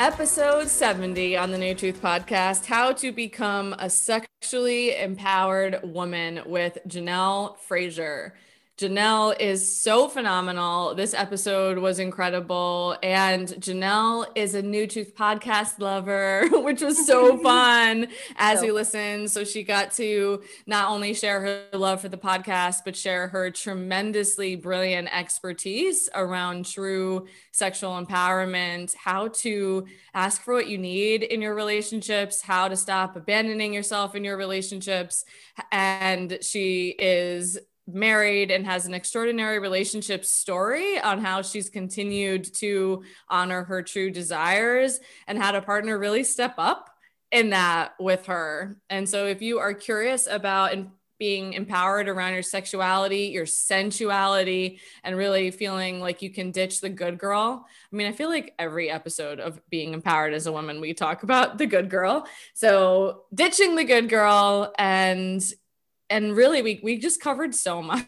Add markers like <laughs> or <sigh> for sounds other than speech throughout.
Episode 70 on the New Truth Podcast How to Become a Sexually Empowered Woman with Janelle Fraser. Janelle is so phenomenal. This episode was incredible. And Janelle is a New Truth podcast lover, <laughs> which was so <laughs> fun as so we listened. So she got to not only share her love for the podcast, but share her tremendously brilliant expertise around true sexual empowerment, how to ask for what you need in your relationships, how to stop abandoning yourself in your relationships. And she is married and has an extraordinary relationship story on how she's continued to honor her true desires and had a partner really step up in that with her. And so if you are curious about in- being empowered around your sexuality, your sensuality, and really feeling like you can ditch the good girl. I mean, I feel like every episode of being empowered as a woman, we talk about the good girl. So, ditching the good girl and and really we we just covered so much.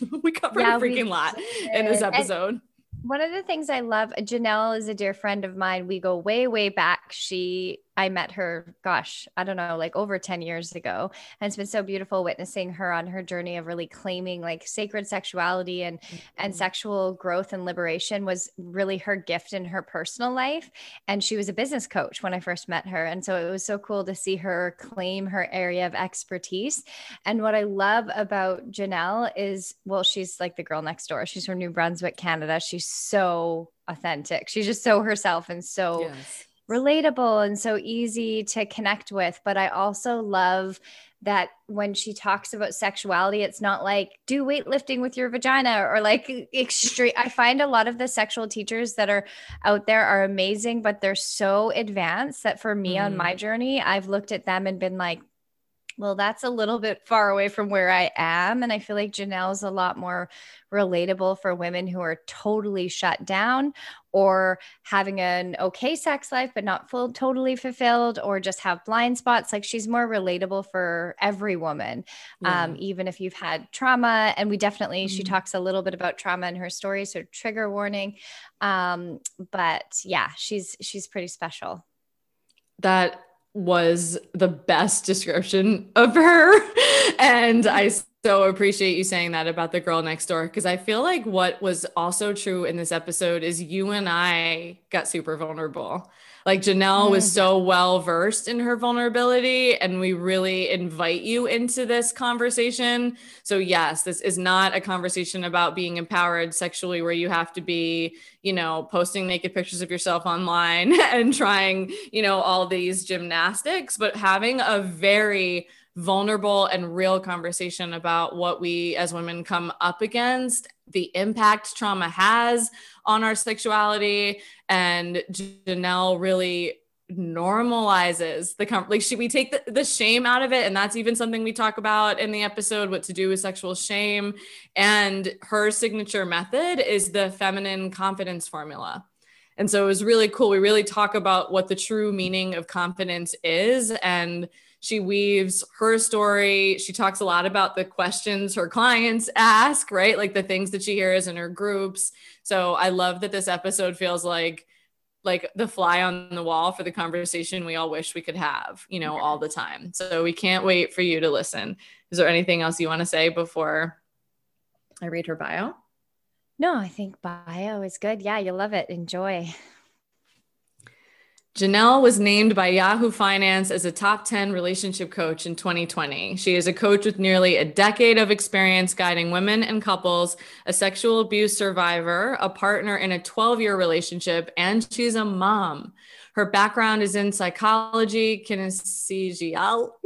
<laughs> we covered yeah, a freaking lot in this episode. And one of the things I love, Janelle is a dear friend of mine. We go way, way back. She I met her, gosh, I don't know, like over 10 years ago. And it's been so beautiful witnessing her on her journey of really claiming like sacred sexuality and mm-hmm. and sexual growth and liberation was really her gift in her personal life. And she was a business coach when I first met her. And so it was so cool to see her claim her area of expertise. And what I love about Janelle is, well, she's like the girl next door. She's from New Brunswick, Canada. She's so authentic. She's just so herself and so yes relatable and so easy to connect with. But I also love that when she talks about sexuality, it's not like do weightlifting with your vagina or like extreme. I find a lot of the sexual teachers that are out there are amazing, but they're so advanced that for me mm. on my journey, I've looked at them and been like, well, that's a little bit far away from where I am. And I feel like Janelle's a lot more relatable for women who are totally shut down or having an okay sex life, but not full, totally fulfilled, or just have blind spots. Like she's more relatable for every woman, yeah. um, even if you've had trauma. And we definitely, mm-hmm. she talks a little bit about trauma in her story. So trigger warning. Um, but yeah, she's, she's pretty special. That was the best description of her. <laughs> and I so appreciate you saying that about the girl next door because I feel like what was also true in this episode is you and I got super vulnerable. Like Janelle was mm. so well versed in her vulnerability, and we really invite you into this conversation. So, yes, this is not a conversation about being empowered sexually where you have to be, you know, posting naked pictures of yourself online <laughs> and trying, you know, all these gymnastics, but having a very vulnerable and real conversation about what we as women come up against, the impact trauma has on our sexuality. And Janelle really normalizes the com- like should we take the, the shame out of it and that's even something we talk about in the episode what to do with sexual shame and her signature method is the feminine confidence formula and so it was really cool we really talk about what the true meaning of confidence is and she weaves her story. She talks a lot about the questions her clients ask, right? Like the things that she hears in her groups. So I love that this episode feels like like the fly on the wall for the conversation we all wish we could have, you know, all the time. So we can't wait for you to listen. Is there anything else you want to say before I read her bio? No, I think bio is good. Yeah, you love it. Enjoy. Janelle was named by Yahoo Finance as a top 10 relationship coach in 2020. She is a coach with nearly a decade of experience guiding women and couples, a sexual abuse survivor, a partner in a 12 year relationship, and she's a mom. Her background is in psychology, kinesiology.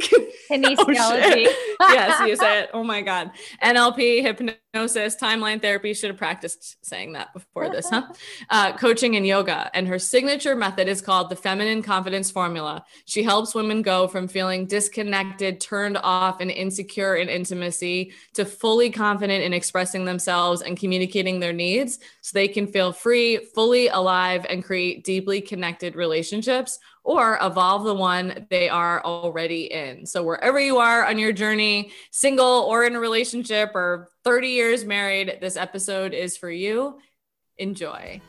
<laughs> Kinesiology. oh, yes, you say it. Oh my God. NLP, hypnosis, timeline therapy. Should have practiced saying that before this, huh? <laughs> Uh, coaching and yoga. And her signature method is called the Feminine Confidence Formula. She helps women go from feeling disconnected, turned off, and insecure in intimacy to fully confident in expressing themselves and communicating their needs so they can feel free, fully alive, and create deeply connected relationships or evolve the one they are already in. So, wherever you are on your journey, single or in a relationship or 30 years married, this episode is for you. Enjoy.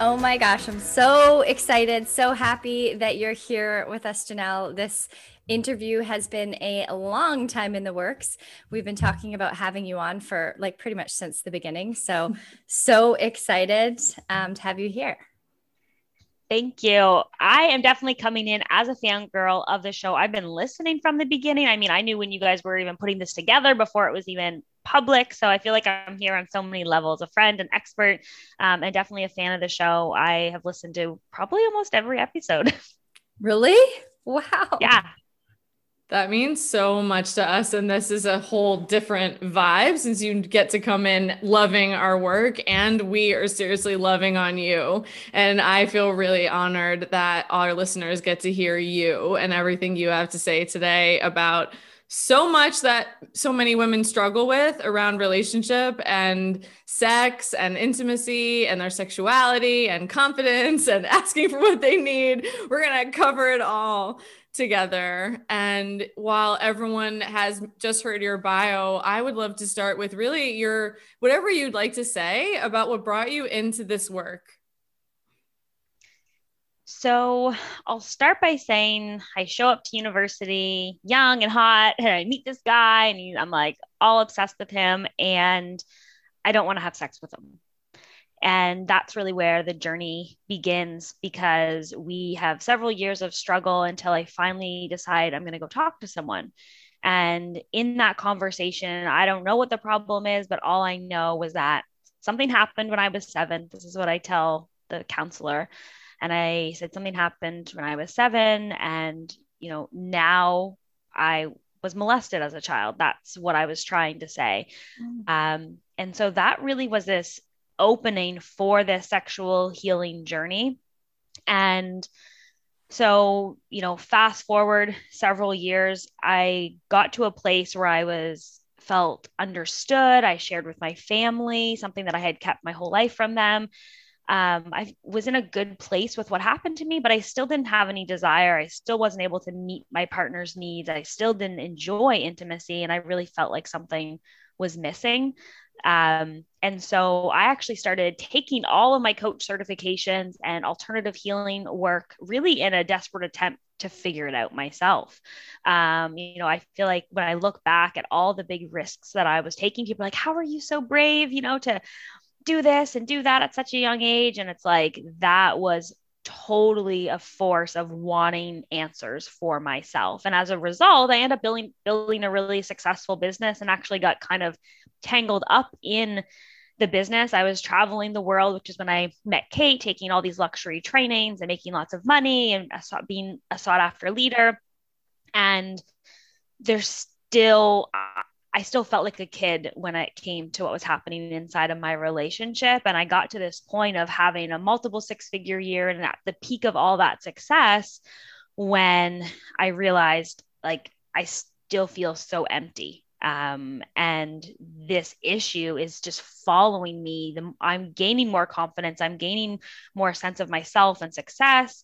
Oh my gosh, I'm so excited, so happy that you're here with us, Janelle. This interview has been a long time in the works. We've been talking about having you on for like pretty much since the beginning. So, <laughs> so excited um, to have you here. Thank you. I am definitely coming in as a fangirl of the show. I've been listening from the beginning. I mean, I knew when you guys were even putting this together before it was even public. So I feel like I'm here on so many levels a friend, an expert, um, and definitely a fan of the show. I have listened to probably almost every episode. <laughs> Really? Wow. Yeah. That means so much to us. And this is a whole different vibe since you get to come in loving our work and we are seriously loving on you. And I feel really honored that our listeners get to hear you and everything you have to say today about so much that so many women struggle with around relationship and sex and intimacy and their sexuality and confidence and <laughs> asking for what they need. We're going to cover it all together. And while everyone has just heard your bio, I would love to start with really your whatever you'd like to say about what brought you into this work. So I'll start by saying I show up to university young and hot, and I meet this guy, and I'm like all obsessed with him, and I don't want to have sex with him. And that's really where the journey begins because we have several years of struggle until I finally decide I'm going to go talk to someone. And in that conversation, I don't know what the problem is, but all I know was that something happened when I was seven. This is what I tell the counselor. And I said something happened when I was seven. And, you know, now I was molested as a child. That's what I was trying to say. Mm. Um, and so that really was this opening for this sexual healing journey. And so, you know, fast forward several years, I got to a place where I was felt understood. I shared with my family something that I had kept my whole life from them. Um, I was in a good place with what happened to me, but I still didn't have any desire. I still wasn't able to meet my partner's needs. I still didn't enjoy intimacy, and I really felt like something was missing. Um, and so I actually started taking all of my coach certifications and alternative healing work really in a desperate attempt to figure it out myself. Um, you know, I feel like when I look back at all the big risks that I was taking, people like, how are you so brave, you know, to do this and do that at such a young age? And it's like, that was totally a force of wanting answers for myself. And as a result, I ended up building building a really successful business and actually got kind of tangled up in the business. I was traveling the world, which is when I met Kate, taking all these luxury trainings and making lots of money and being a sought after leader. And there's still, I still felt like a kid when it came to what was happening inside of my relationship. And I got to this point of having a multiple six figure year and at the peak of all that success when I realized like I still feel so empty. Um, and this issue is just following me. The, i'm gaining more confidence. I'm gaining more sense of myself and success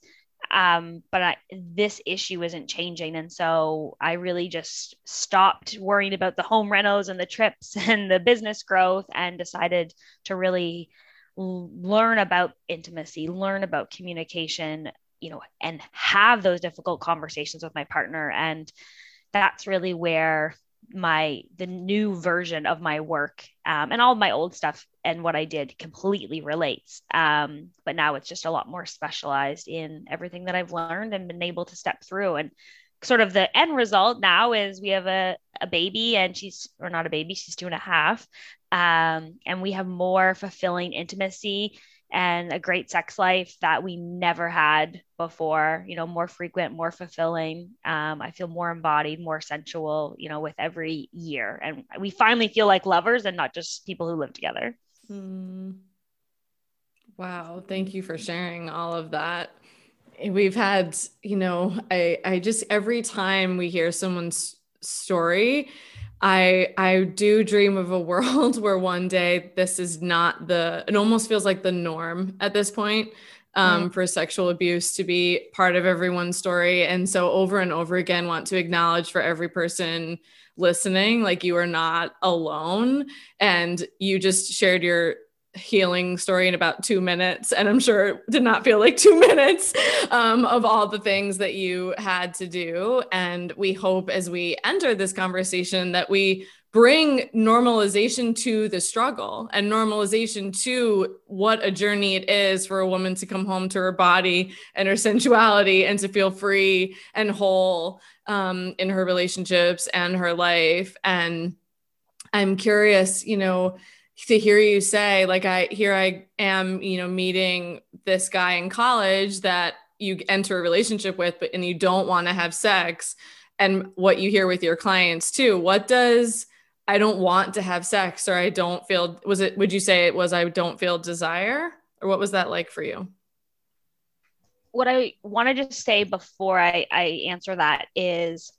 um, but I, this issue isn't changing. And so i really just stopped worrying about the home rentals and the trips <laughs> and the business growth and decided to really learn about intimacy learn about communication you know and have those difficult conversations with my partner. And that's really where my the new version of my work um, and all my old stuff and what I did completely relates. Um, but now it's just a lot more specialized in everything that I've learned and been able to step through. And sort of the end result now is we have a, a baby and she's or not a baby she's two and a half um, and we have more fulfilling intimacy and a great sex life that we never had before you know more frequent more fulfilling um, i feel more embodied more sensual you know with every year and we finally feel like lovers and not just people who live together mm. wow. Thank you for sharing all of that. We've had you know i i just every time we hear someone's story i i do dream of a <laughs> world where one day this is not the it almost feels like the norm at this point um, mm. for sexual abuse to be part of everyone's story and so over and over again want to acknowledge for every person listening like you are not alone and you just shared your healing story in about two minutes. And I'm sure it did not feel like two <laughs> minutes um, of all the things that you had to do. And we hope as we enter this conversation that we bring normalization to the struggle and normalization to what a journey it is for a woman to come home to her body and her sensuality and to feel free and whole um, in her relationships and her life. And I'm curious, you know, to hear you say like i here i am you know meeting this guy in college that you enter a relationship with but and you don't want to have sex and what you hear with your clients too what does i don't want to have sex or i don't feel was it would you say it was i don't feel desire? Or what was that like for you? What i want to just say before i i answer that is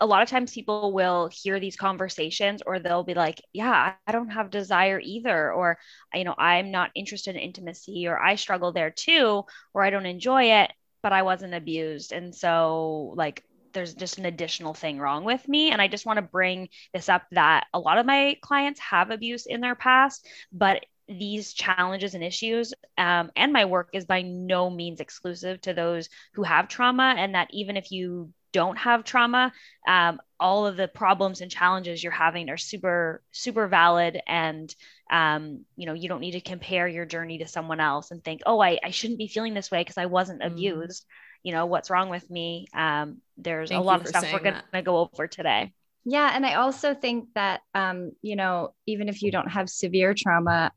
a lot of times people will hear these conversations or they'll be like yeah i don't have desire either or you know i'm not interested in intimacy or i struggle there too or i don't enjoy it but i wasn't abused. And so like there's just an additional thing wrong with me and i just want to bring this up that a lot of my clients have abuse in their past but these challenges and issues um, and my work is by no means exclusive to those who have trauma and that even if you don't have trauma, um, all of the problems and challenges you're having are super, super valid. And, um, you know, you don't need to compare your journey to someone else and think, oh, I, I shouldn't be feeling this way because I wasn't mm. abused. You know, what's wrong with me? Um, there's Thank a lot of stuff we're going to go over today. Yeah. And I also think that, um, you know, even if you don't have severe trauma,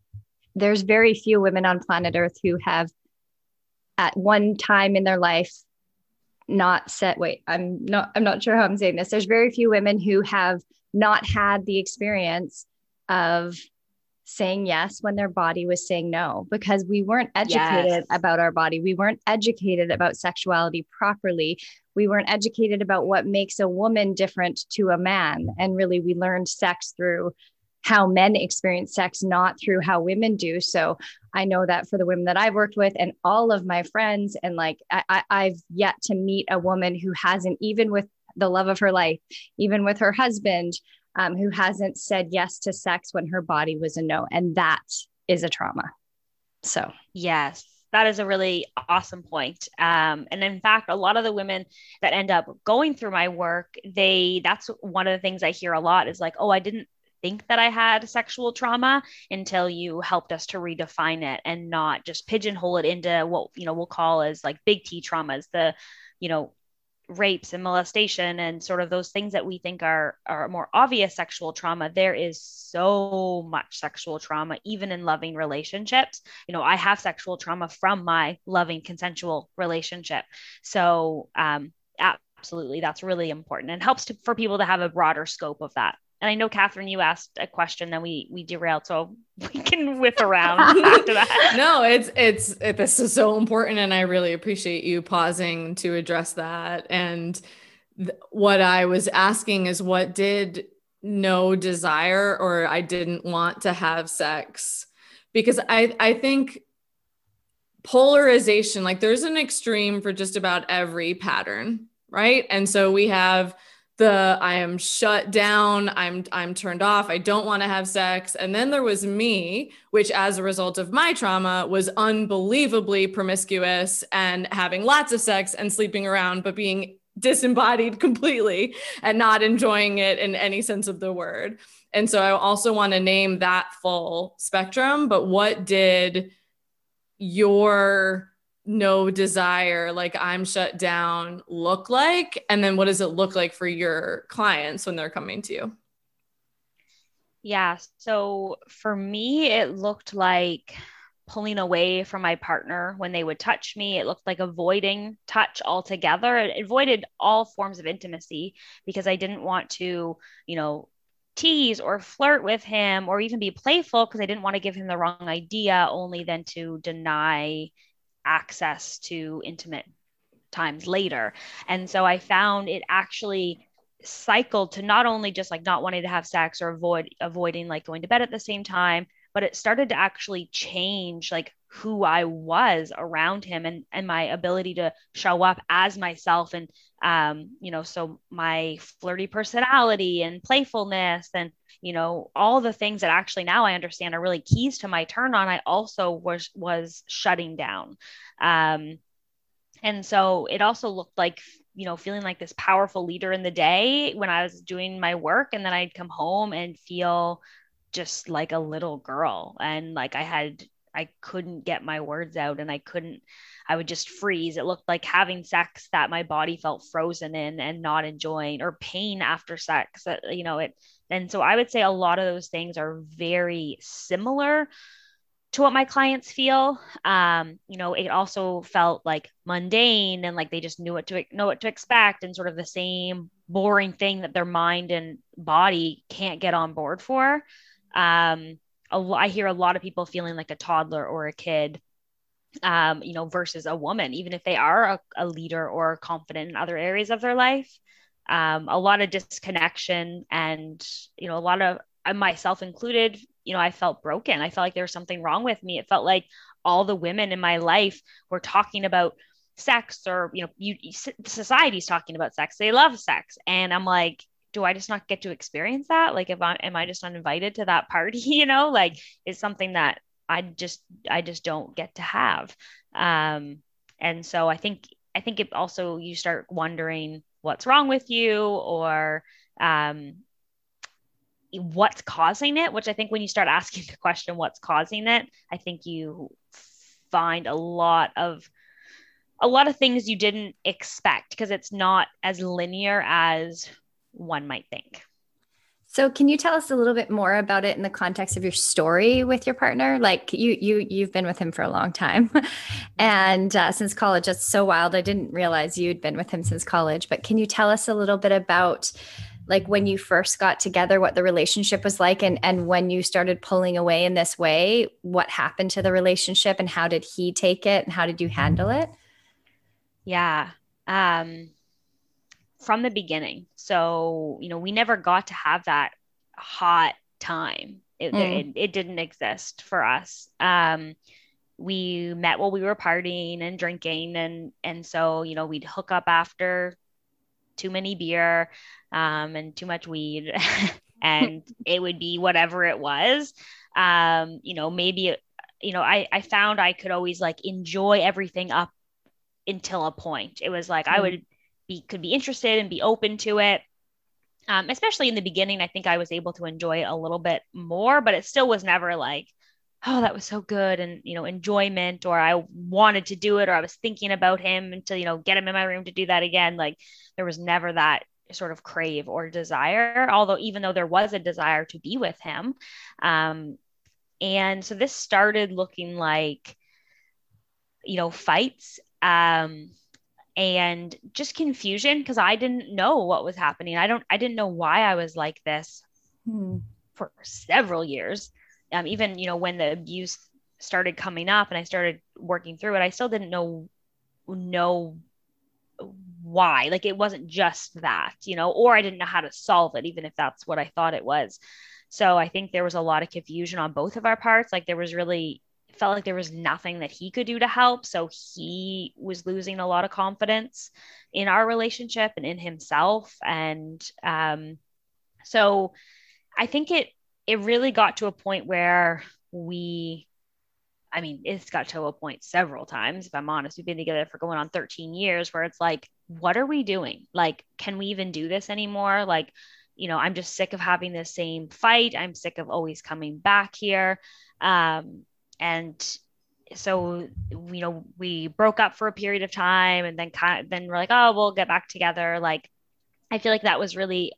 there's very few women on planet Earth who have at one time in their life not set wait i'm not i'm not sure how i'm saying this there's very few women who have not had the experience of saying yes when their body was saying no because we weren't educated yes. about our body we weren't educated about sexuality properly we weren't educated about what makes a woman different to a man and really we learned sex through how men experience sex, not through how women do. So I know that for the women that I've worked with and all of my friends, and like I, I've yet to meet a woman who hasn't, even with the love of her life, even with her husband, um, who hasn't said yes to sex when her body was a no. And that is a trauma. So, yes that is a really awesome point. Um, and in fact, a lot of the women that end up going through my work, they that's one of the things I hear a lot is like, oh, I didn't think that I had sexual trauma until you helped us to redefine it and not just pigeonhole it into what you know we'll call as like big T traumas, the you know rapes and molestation and sort of those things that we think are are more obvious sexual trauma there is so much sexual trauma even in loving relationships. You know i have sexual trauma from my loving consensual relationship. So um absolutely that's really important and helps to, for people to have a broader scope of that and I know Catherine, you asked a question, that we we derailed, so <laughs> we can whip around <laughs> after that. No, it's it's it, this is so important, and I really appreciate you pausing to address that. And th- what I was asking is, what did no desire or I didn't want to have sex? Because I I think polarization, like there's an extreme for just about every pattern, right? And so we have the I am shut down, I'm I'm turned off, I don't want to have sex. And then there was me, which as a result of my trauma was unbelievably promiscuous and having lots of sex and sleeping around but being disembodied <laughs> completely and not enjoying it in any sense of the word. And so I also want to name that full spectrum, but what did your no desire, like I'm shut down, look like? And then what does it look like for your clients when they're coming to you? Yeah. So for me, it looked like pulling away from my partner when they would touch me. It looked like avoiding touch altogether. It avoided all forms of intimacy because I didn't want to, you know, tease or flirt with him or even be playful because I didn't want to give him the wrong idea, only then to deny access to intimate times later. And so I found it actually cycled to not only just like not wanting to have sex or avoid avoiding like going to bed at the same time, but it started to actually change like who I was around him and and my ability to show up as myself and um you know so my flirty personality and playfulness and you know all the things that actually now I understand are really keys to my turn on I also was was shutting down. Um and so it also looked like you know feeling like this powerful leader in the day when I was doing my work and then I'd come home and feel just like a little girl and like I had I couldn't get my words out and I couldn't I would just freeze. It looked like having sex that my body felt frozen in and not enjoying or pain after sex. That you know it and so I would say a lot of those things are very similar to what my clients feel. Um, you know, it also felt like mundane and like they just knew what to know what to expect and sort of the same boring thing that their mind and body can't get on board for. Um, a, I hear a lot of people feeling like a toddler or a kid, um, you know, versus a woman, even if they are a, a leader or confident in other areas of their life. Um, a lot of disconnection and, you know, a lot of myself included, you know, I felt broken. I felt like there was something wrong with me. It felt like all the women in my life were talking about sex or, you know, you, society's talking about sex. They love sex. And I'm like, do I just not get to experience that? Like, if I am I just not invited to that party? <laughs> You know, like it's something that I just I just don't get to have. Um, and so I think I think it also you start wondering what's wrong with you or um, what's causing it. Which I think when you start asking <laughs> the question what's causing it, I think you find a lot of a lot of things you didn't expect because it's not as linear as one might think. So can you tell us a little bit more about it in the context of your story with your partner? Like you you you've been with him for a long time <laughs> and uh, since college that's so wild. I didn't realize you'd been with him since college, but can you tell us a little bit about like when you first got together what the relationship was like and and when you started pulling away in this way, what happened to the relationship and how did he take it and how did you handle it? Yeah. Um from the beginning. So, you know, we never got to have that hot time. It, mm. it, it, didn't exist for us. Um, we met while we were partying and drinking and and so you know we'd hook up after too many beer um, and too much weed <laughs> and <laughs> it would be whatever it was um, you know maybe you know I, I found i could always like enjoy everything up until a point it was like mm. i would be could be interested and be open to it. Um, especially in the beginning, I think I was able to enjoy it a little bit more, but it still was never like, oh, that was so good and you know, enjoyment, or I wanted to do it, or I was thinking about him until you know, get him in my room to do that again. Like there was never that sort of crave or desire, although even though there was a desire to be with him. Um, and so this started looking like, you know, fights. Um, and just confusion because I didn't know what was happening. I don't I didn't know why I was like this hmm. for several years. Um, even you know when the abuse started coming up and I started working through it, I still didn't know know why. Like it wasn't just that, you know, or I didn't know how to solve it, even if that's what I thought it was. So I think there was a lot of confusion on both of our parts. Like there was really felt like there was nothing that he could do to help. So he was losing a lot of confidence in our relationship and in himself. And um, so I think it it really got to a point where we I mean, it's got to a point several times, if I'm honest. We've been together for going on 13 years where it's like, what are we doing? Like, can we even do this anymore? Like, you know, I'm just sick of having the same fight. I'm sick of always coming back here. Um, and so, you know, we broke up for a period of time and then kind of, then we're like, oh, we'll get back together. Like, I feel like that was really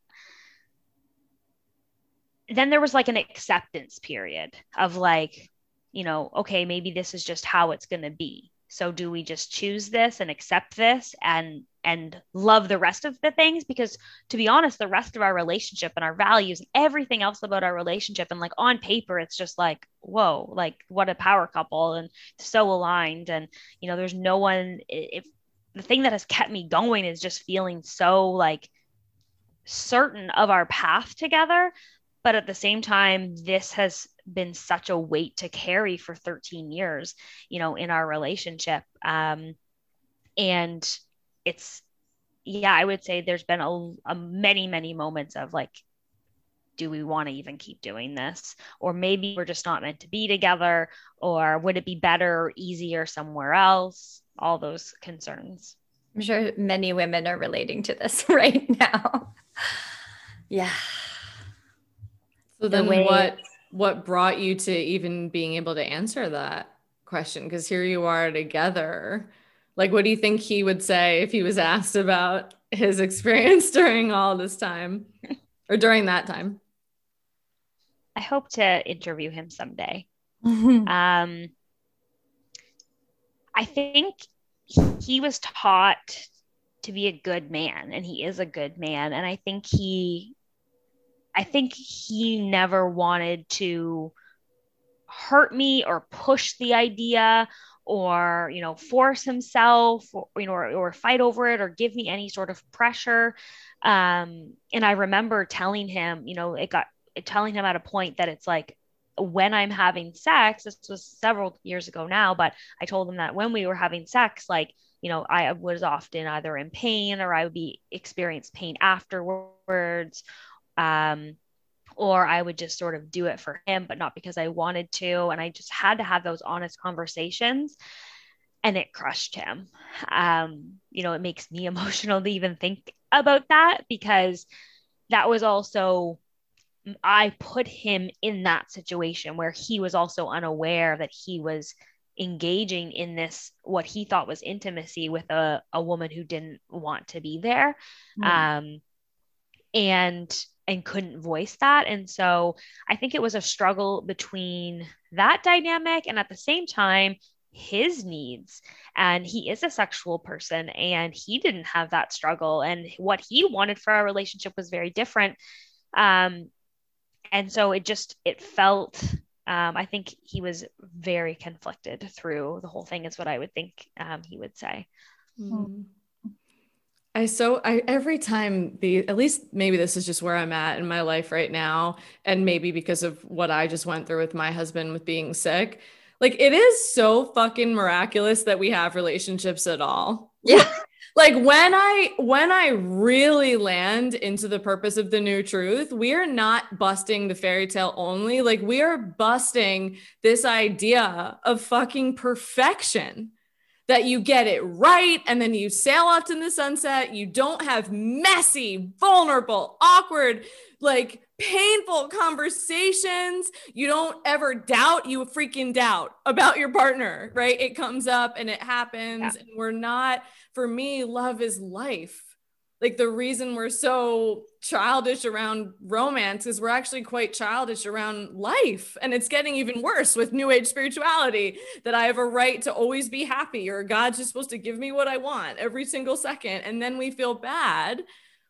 then there was like an acceptance period of like, you know, okay, maybe this is just how it's going to be. So do we just choose this and accept this and and love the rest of the things? Because to be honest the rest of our relationship and our values and everything else about our relationship and like on paper it's just like whoa like what a power couple and so aligned. And you know there's no one if the thing that has kept me going is just feeling so like certain of our path together but at the same time this has been such a weight to carry for 13 years you know in our relationship. Um and it's yeah i would say there's been a, a many many moments of like do we want to even keep doing this? Or maybe we're just not meant to be together or would it be better or easier somewhere else? All those concerns. I'm sure many women are relating to this <laughs> right now. Yeah so then the way- what what brought you to even being able to answer that question because here you are together like, what do you think he would say if he was asked about his <laughs> experience during all this time or during that time? I hope to interview him someday. <laughs> um, I think he was taught to be a good man, and he is a good man. And I think he, I think he never wanted to hurt me or push the idea or you know force himself or you know or, or fight over it or give me any sort of pressure. Um and i remember telling him you know it got telling him at a point that it's like when i'm having sex this was several years ago now but i told him that when we were having sex like you know i was often either in pain or i would be experience pain afterwards um or I would just sort of do it for him, but not because I wanted to. And I just had to have those honest conversations. And it crushed him. Um, you know, it makes me <laughs> emotional to even think about that because that was also, I put him in that situation where he was also unaware that he was engaging in this what he thought was intimacy with a, a woman who didn't want to be there mm. um and and couldn't voice that. And so I think it was a struggle between that dynamic and at the same time, his needs. And he is a sexual person and he didn't have that struggle. And what he wanted for our relationship was very different. Um, and so it just, it felt, um, I think he was very conflicted through the whole thing, is what I would think um, he would say. Mm. I so I every time the at least maybe this is just where I'm at in my life right now and maybe because of what I just went through with my husband with being sick. Like it is so fucking miraculous that we have relationships at all. Yeah. like when I when I really land into the purpose of the new truth, we are not busting the fairy tale only. Like we are busting this idea of fucking perfection that you get it right and then you sail off in the sunset. You don't have messy, vulnerable, awkward, like painful conversations. You don't ever doubt, you freaking doubt about your partner, right? It comes up and it happens. Yeah. And we're not, for me, love is life like the reason we're so childish around romance is we're actually quite childish around life. And it's getting even worse with new age spirituality that i have a right to always be happy or god's just supposed to give me what i want every single second. And then we feel bad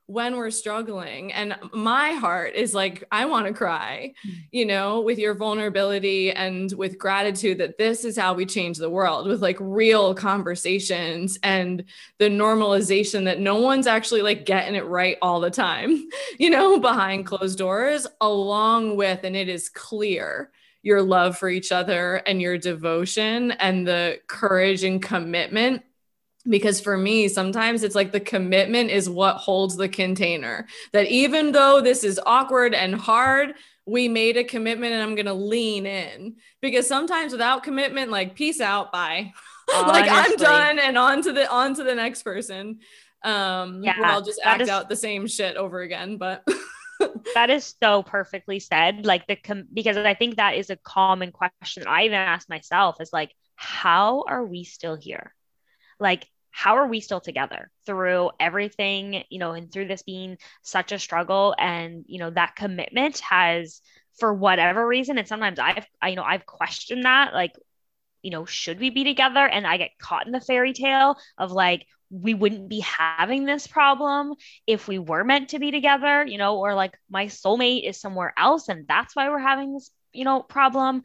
when we're struggling. And my heart is like, I want to cry, mm. you know, with your vulnerability and with gratitude that this is how we change the world with like real conversations and the normalization that no one's actually like getting it right all the time, <laughs> you know, behind closed doors, along with, and it is clear your love for each other and your devotion and the courage and commitment because for me sometimes it's like the commitment is what holds the container. That even though this is awkward and hard we made a commitment and i'm going to lean in. Because sometimes without commitment like peace out bye. <laughs> Like i'm done and on to the on to the next person. Um yeah i'll just act is, out the same shit over again but <laughs> that is so perfectly said. Like the com- because I think that is a common question I even ask myself is like, how are we still here? Like, how are we still together through everything, you know, and through this being such a struggle? And, you know, that commitment has, for whatever reason, and sometimes I've, I, you know, I've questioned that, like, you know, should we be together? And I get caught in the fairy tale of like, we wouldn't be having this problem if we were meant to be together, you know, or like my soulmate is somewhere else and that's why we're having this, you know, problem.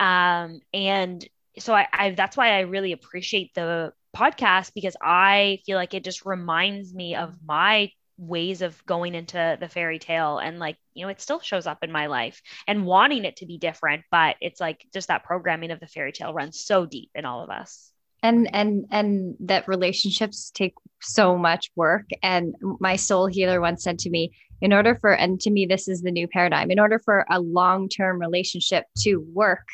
Um, and so I, I that's why I really appreciate the podcast because I feel like it just reminds me of mm-hmm. my ways of going into the fairy tale and like you know it still shows up in my life and wanting it to be different but it's like just that programming of the fairy tale runs so deep in all of us. And and and that relationships take so much work. And my soul healer once said to me in order for and to me this is the new paradigm in order for a long-term relationship to work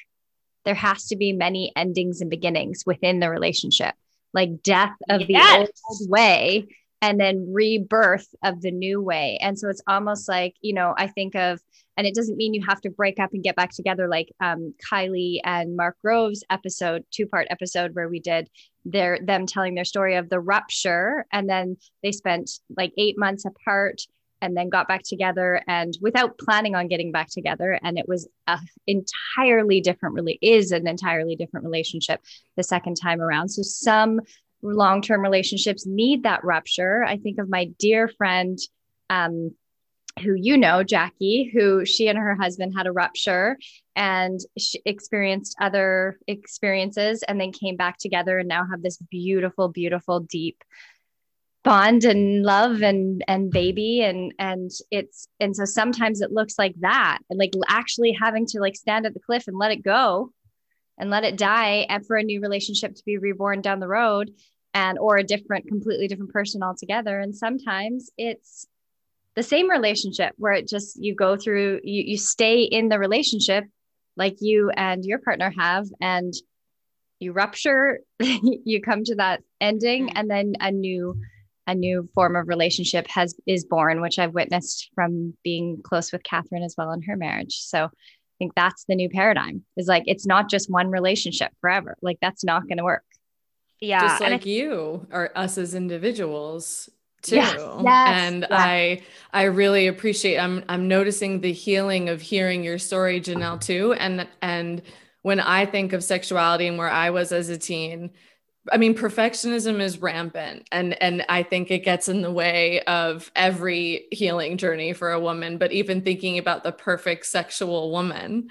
there has to be many endings and beginnings within the relationship like death of yes. the old way and then rebirth of the new way. And so it's almost like, you know, I think of, and it doesn't mean you have to break up and get back together like um, Kylie and Mark Groves episode, two part episode where we did their them telling their story of the rupture. And then they spent like eight months apart and then got back together and without planning on getting back together. And it was a entirely different really is an entirely different relationship the second time around. So some long-term relationships need that rupture. I think of my dear friend um, who you know jackie who she and her husband had a rupture and she experienced other experiences and then came back together and now have this beautiful beautiful deep bond and love and and baby and and it's and so sometimes it looks like that and like actually having to like stand at the cliff and let it go and let it die and for a new relationship to be reborn down the road and or a different completely different person altogether and sometimes it's the same relationship where it just you go through you you stay in the relationship like you and your partner have and you rupture <laughs> you come to that ending mm-hmm. and then a new a new form of relationship has is born, which I've witnessed from being close with Catherine as well in her marriage. So I think that's the new paradigm is like it's not just one relationship forever. Like that's not going to work. Yeah. Just like you or us as individuals too. Yes, yes, and yeah. I I really appreciate I'm I'm noticing the healing of hearing your story, Janelle, too. And and when I think of sexuality and where I was as a teen, I mean, perfectionism is rampant, and and I think it gets in the way of every healing journey for a woman. But even thinking about the perfect sexual woman,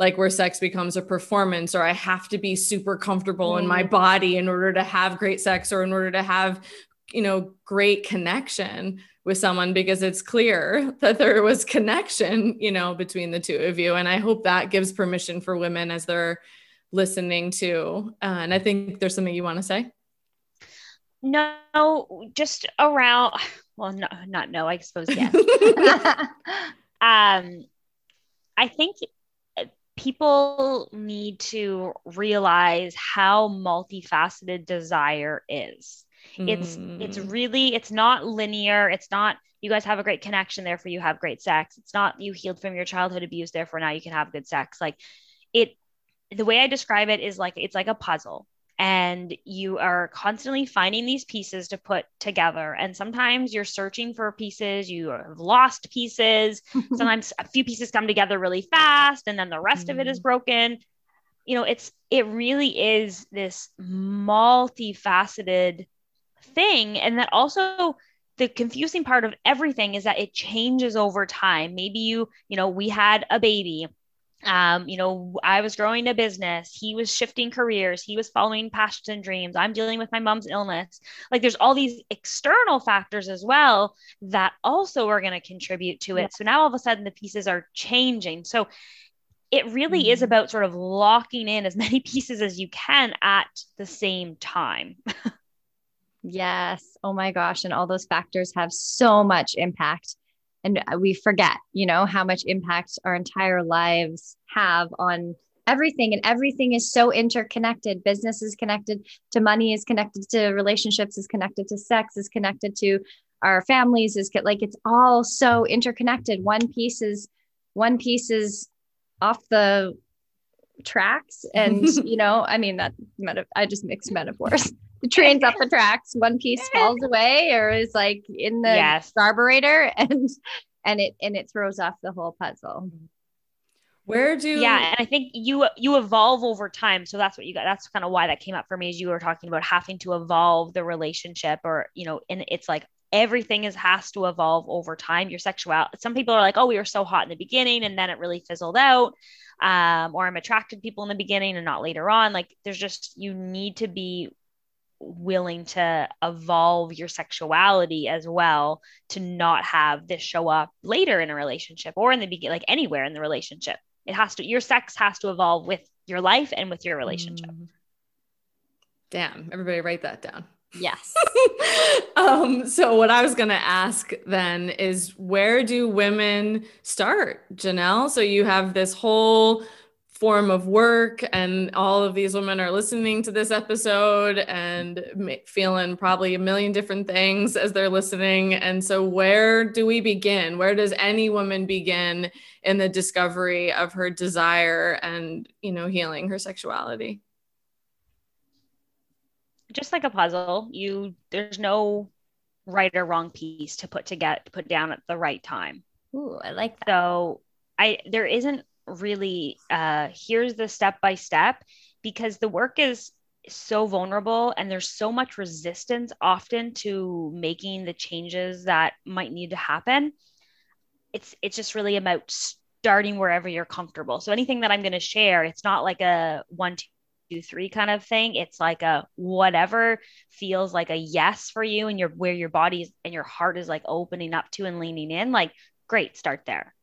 like where sex becomes a performance, or I have to be super comfortable in my mm. body in order to have great sex, or in order to have, you know, great connection with someone, because it's clear that there was connection, you know, between the two of you. And I hope that gives permission for women as they're listening to. Uh, and I think there's something you want to say. No, just around. Well, no, not no. I suppose yes. <laughs> <laughs> um, I think people need to realize how multifaceted desire is. It's mm. it's really it's not linear. It's not you guys have a great connection, therefore you have great sex. It's not you healed from your childhood abuse, therefore now you can have good sex. Like it the way I describe it is like it's like a puzzle. And you are constantly finding these pieces to put together. And sometimes you're searching for pieces you have lost pieces. <laughs> Sometimes a few pieces come together really fast and then the rest mm. of it is mm. broken. You know it's it really is this multifaceted thing. And that also the confusing part of everything is that it changes over time. Maybe you you know we had a baby um, you know, I was growing a business. He was shifting careers. He was following passions and dreams. I'm dealing with my mom's illness. Like there's all these external factors as well that also are going to contribute to it. Yeah. So now all of a sudden the pieces are changing. So it really mm-hmm. is about sort of locking in as <laughs> many pieces as you can at the same time. <laughs> yes. Oh my gosh. And all those factors have so much impact and we forget you know how much impact our entire lives have on everything. And everything is so interconnected. Business is connected to money is connected to relationships is connected to sex is connected to our families is like it's all so interconnected. One piece is one piece is off the tracks. And <laughs> you know i mean that meta- i just mix metaphors the train's off the <laughs> tracks. One piece falls away or is like in the yes. carburetor <laughs> and and it and it throws off the whole puzzle. Where do yeah and i think you you evolve over time. So that's what you got that's kind of why that came up for me is you were talking about having to evolve the relationship or you know and it's like everything is has to evolve over time. Your sexuality some people are like oh we were so hot in the beginning and then it really fizzled out um, or i'm attracted to people in the beginning and not later on. Like there's just you need to be willing to evolve your sexuality as well to not have this show up later in a relationship or in the beginning like anywhere in the relationship. It has to your sex has to evolve with your life and with your relationship. Mm. damn everybody write that down. Yes. <laughs> Um so what i was going to ask then is where do women start janelle? So you have this whole form of work and all of these women are listening to this episode and feeling probably a million different things as they're listening. And so where do we begin? Where does any woman begin in the discovery of her desire and you know healing her sexuality? Just like a puzzle you there's no right or wrong piece to put to get put down at the right time. Ooh, I like that. So I there isn't really uh, here's the step by step because the work is so vulnerable and there's so much resistance often to making the changes that might need to happen. It's it's just really about starting wherever you're comfortable. So anything that i'm going to share it's not like a one two three kind of thing. It's like a whatever feels like a yes for you and your where your body and your heart is like opening up to and leaning in like great start there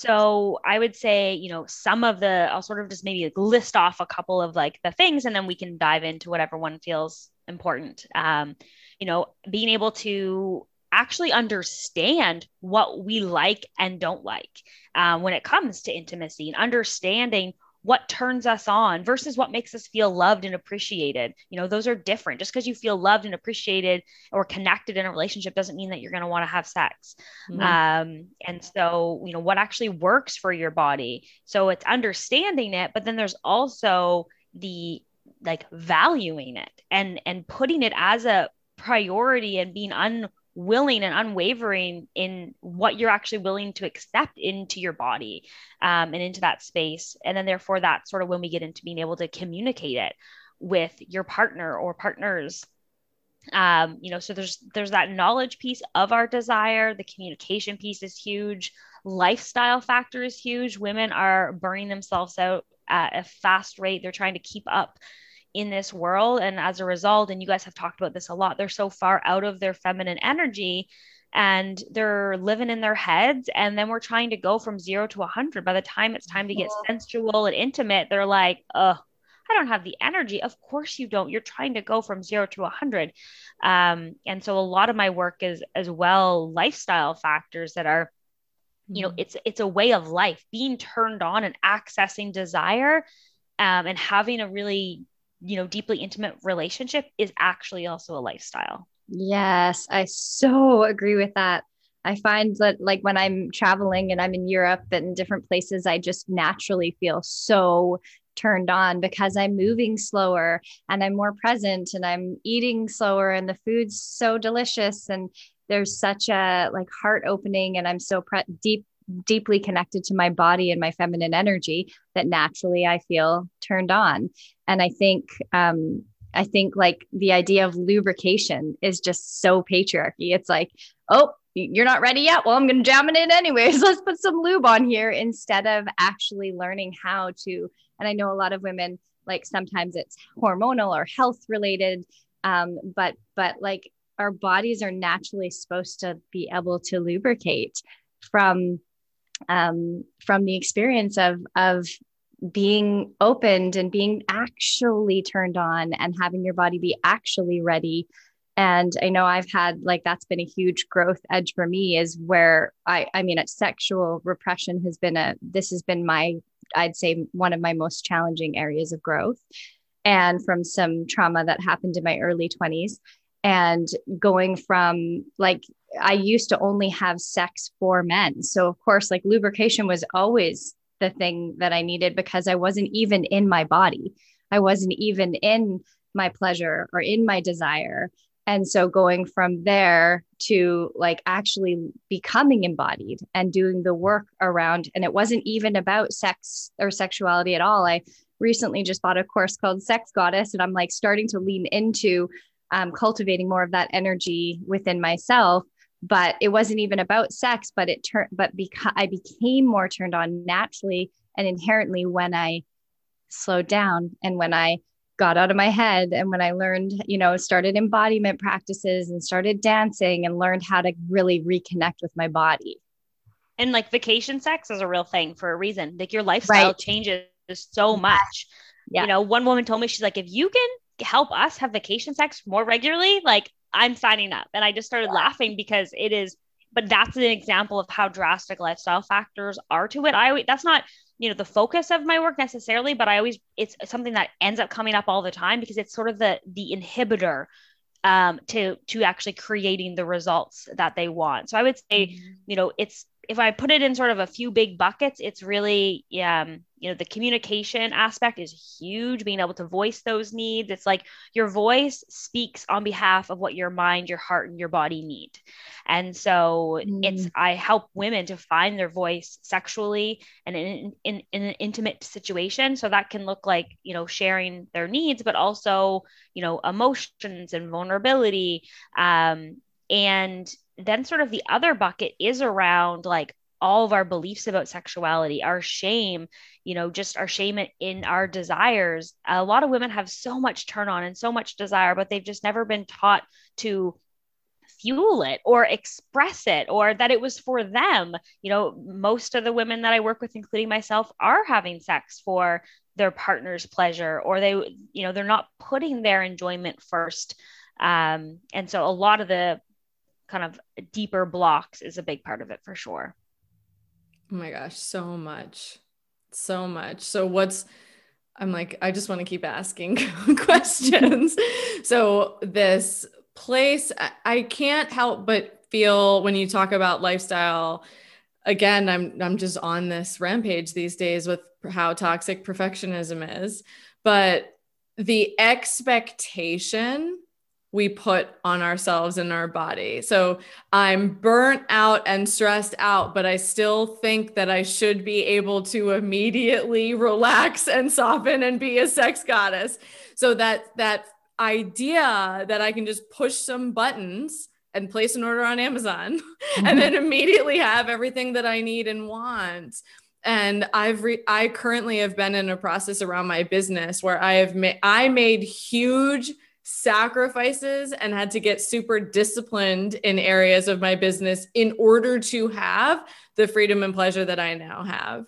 so I would say, you know, some of the, I'll sort of just maybe list off a couple of like the things and then we can dive into whatever one feels important. Um, you know, being able to actually understand what we like and don't like um, when it comes to intimacy and understanding what turns us on versus what makes us feel loved and appreciated. You know, those are different. Just because you feel loved and appreciated or connected in a relationship doesn't mean that you're going to want to have sex. Mm-hmm. Um, and so, you know, what actually works for your body. So it's understanding it, but then there's also the like valuing it and and putting it as a priority and being un willing and unwavering in what you're actually willing to accept into your body um, and into that space. And then, therefore, that's sort of when we get into being able to communicate it with your partner or partners. Um, you know, so there's there's that knowledge piece of our desire. The communication piece is huge. Lifestyle factor is huge. Women are burning themselves out at a fast rate. They're trying to keep up in this world. And as a result, and you guys have talked about this a lot, they're so far out of their feminine energy and they're living in their heads. And then we're trying to go from zero to 100. By the time it's time to get sensual and intimate, they're like, oh, I don't have the energy. Of course you don't. You're trying to go from zero to 100. Um, and so a lot of my work is as well lifestyle factors that are you know mm-hmm. it's it's a way of life being turned on and accessing desire um, and having a really you know deeply intimate relationship is actually also a lifestyle. Yes i so agree with that. I find that like when i'm traveling and i'm in europe and different places i just naturally feel so turned on because i'm moving slower and i'm more present and i'm eating slower and the food's so delicious and there's such a like heart opening and i'm so pre- deep deeply connected to my body and my feminine energy that naturally I feel turned on. And I think, um, I think like the idea of lubrication is just so patriarchy. It's like, oh, you're not ready yet. Well, I'm going to jam it in anyways. <laughs> Let's put some lube on here instead of actually learning how to. And I know a lot of women, like sometimes it's hormonal or health related. Um, but, but like our bodies are naturally supposed to be able to lubricate from um, from the experience of of being opened and being actually turned on and having your body be actually ready. And i know i've had like that's been a huge growth edge for me is where i i mean sexual repression has been a this has been my i'd say one of my most challenging areas of growth. And from some trauma that happened in my early 20s and going from like I used to only have sex for men. So of course like lubrication was always the thing that I needed because I wasn't even in my body. I wasn't even in my pleasure or in my desire. And so going from there to like actually becoming embodied and doing the work around, and it wasn't even about sex or sexuality at all. I recently just bought a course called Sex Goddess, and I'm like starting to lean into um, cultivating more of that energy within myself. But it wasn't even about sex, but it turned, but because I became more turned on naturally and inherently when I slowed down and when I got out of my head and when i learned you know started embodiment practices and started dancing and learned how to really reconnect with my body and like vacation sex is a real thing for a reason like your lifestyle right. changes so much yeah. you know one woman told me she's like if you can help us have vacation sex more regularly like i'm signing up and i just started yeah. laughing because it is but that's an example of how drastic lifestyle factors are to it i always that's not you know the focus of my work necessarily but i always it's something that ends up coming up all the time because it's sort of the the inhibitor um to to actually creating the results that they want so i would say mm-hmm. you know it's if I put it in sort of a few big buckets, it's really, um, you know, the communication aspect is huge, being able to voice those needs. It's like your voice speaks on behalf of what your mind, your heart, and your body need. And so mm. it's, I help women to find their voice sexually and in, in, in an intimate situation. So that can look like, you know, sharing their needs, but also, you know, emotions and vulnerability. Um, and then sort of the other bucket is around like all of our beliefs about sexuality, our shame, you know, just our shame in our desires. A lot of women have so much turn on and so much desire, but they've just never been taught to fuel it or express it or that it was for them. You know, most of the women that I work with, including myself, are having sex for their partner's pleasure or they, you know, they're not putting their enjoyment first. Um, and so a lot of the kind of deeper blocks is a big part of it for sure. Oh my gosh, so much. So much. So what's I'm like I just want to keep asking <laughs> questions. <laughs> so this place I can't help but feel when you talk about lifestyle again I'm I'm just on this rampage these days with how toxic perfectionism is but the expectation we put on ourselves and our body. So I'm burnt out and stressed out, but I still think that I should be able to immediately <laughs> relax and soften and be a sex goddess. So that that idea that I can just push some buttons and place an order on Amazon mm-hmm. <laughs> and then immediately have everything that I need and want. And I've re- I currently have been in a process around my business where I have made I made huge sacrifices and had to get super disciplined in areas of my business in order to have the freedom and pleasure that I now have.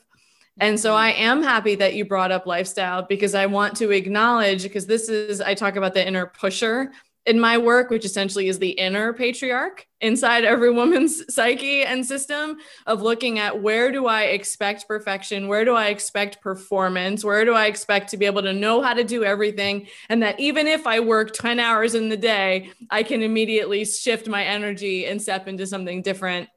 And so mm-hmm. I am happy that you brought up lifestyle because I want to acknowledge because this is I talk about the inner pusher in my work, which essentially is the inner patriarch inside every woman's <laughs> psyche and system of looking at where do I expect perfection? Where do I expect performance? Where do I expect to be able to know how to do everything? And that even if I work 10 hours in the day, I can immediately shift my energy and step into something different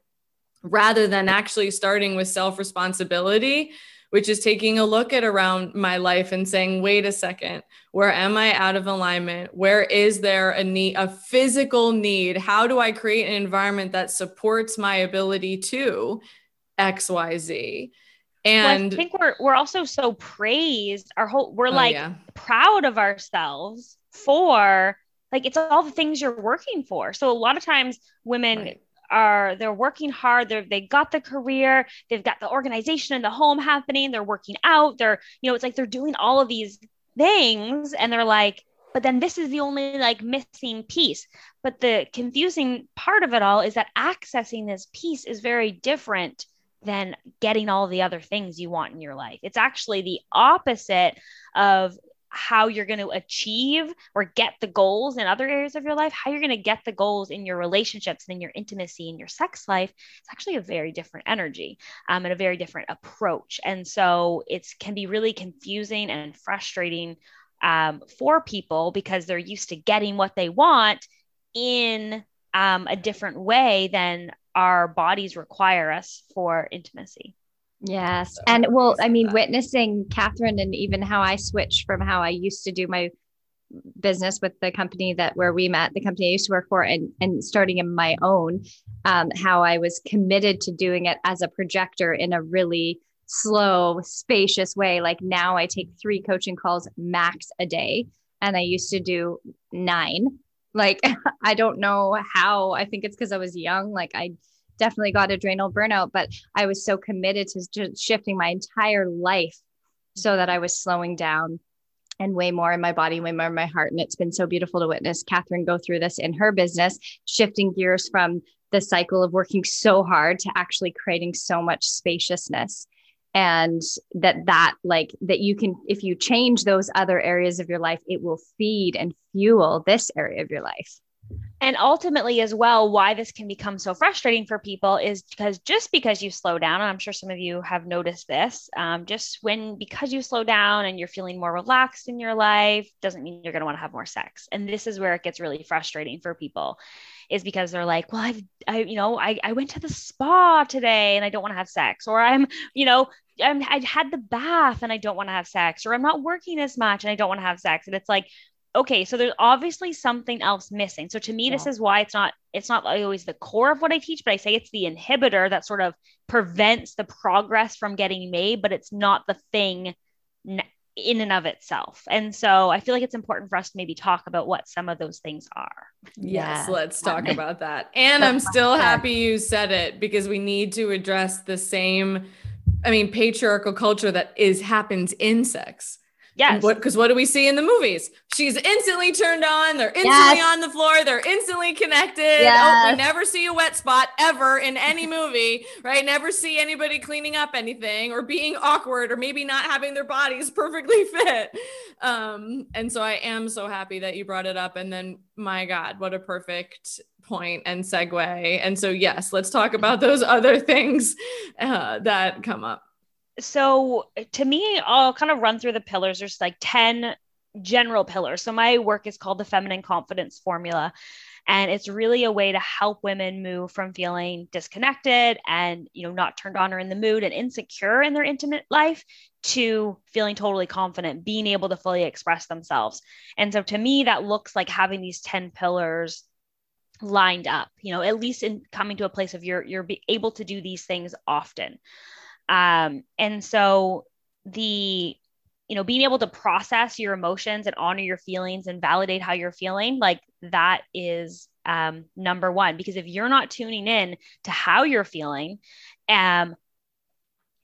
rather than actually starting with self responsibility which is taking a look at around my life and saying, wait a second, where am I out of alignment? Where is there a need, a physical need? How do I create an environment that supports my ability to XYZ? And well, I think we're we're also so praised. Our whole we're oh, like yeah. proud of ourselves for like it's all the things you're working for. So a lot of times women right are they're working hard they're they got the career they've got the organization and the home happening they're working out they're you know it's like they're doing all of these things and they're like but then this is the only like missing piece. But the confusing part of it all is that accessing this piece is very different than getting all the other things you want in your life. It's actually the opposite of how you're going to achieve or get the goals in other areas of your life, how you're going to get the goals in your relationships and in your intimacy and your sex life, it's actually a very different energy um, and a very different approach. And so it can be really confusing and frustrating um, for people because they're used to getting what they want in um, a different way than our bodies require us for intimacy. Yes. So and well, I mean, that. witnessing Catherine and even how I switched from how I used to do my business with the company that where we met, the company I used to work for, and and starting in my own, um, how I was committed to doing it as a projector in a really slow, spacious way. Like now I take three coaching calls max a day, and I used to do nine. Like <laughs> I don't know how. I think it's because I was young. Like I definitely got adrenal burnout, but I was so committed to just shifting my entire life so that I was slowing down and way more in my body, way more in my heart. And it's been so beautiful to witness Catherine go through this in her business, shifting gears from the cycle of working so hard to actually creating so much spaciousness and that that like that you can if you change those other areas of your life it will feed and fuel this area of your life and ultimately as well why this can become so frustrating for people is because just because you slow down and i'm sure some of you have noticed this um, just when because you slow down and you're feeling more relaxed in your life doesn't mean you're going to want to have more sex and this is where it gets really frustrating for people is because they're like well i've i you know i, I went to the spa today and i don't want to have sex or i'm you know I'm, I had the bath and I don't want to have sex, or I'm not working as much and I don't want to have sex. And it's like, okay, so there's obviously something else missing. So to me, yeah. this is why it's not it's not always the core of what I teach, but I say it's the inhibitor that sort of prevents the progress from getting made, but it's not the thing in and of itself. And so I feel like it's important for us to maybe talk about what some of those things are. Yes, let's talk about that. <laughs> And I'm still happy you said it because we need to address the same I mean, patriarchal culture that is happens in sex. Yes. Because what, what, do we see in the movies? She's instantly turned on. They're instantly yes. on the floor. They're instantly connected. Yes. Oh, we never see a wet spot ever in any movie, right? Never see anybody cleaning up anything or being awkward or maybe not having their bodies <laughs> perfectly fit. Um, and so I am so happy that you brought it up. And then, my God, what a perfect point and segue. And so, yes, let's talk about those other things uh, that come up. So, to me, I'll kind of run through the pillars. There's like 10 general pillars. So, my work is called the Feminine Confidence Formula. And it's really a way to help women move from feeling disconnected and, you know, not turned on or in the mood and insecure in their intimate life to feeling totally confident, being able to fully express themselves. And so to me, that looks like having these 10 pillars lined up you know at least in coming to a place of you're you're able to do these things often um and so the you know being able to process your emotions and honor your feelings and validate how you're feeling like that is um number one. Because if you're not tuning in to how you're feeling um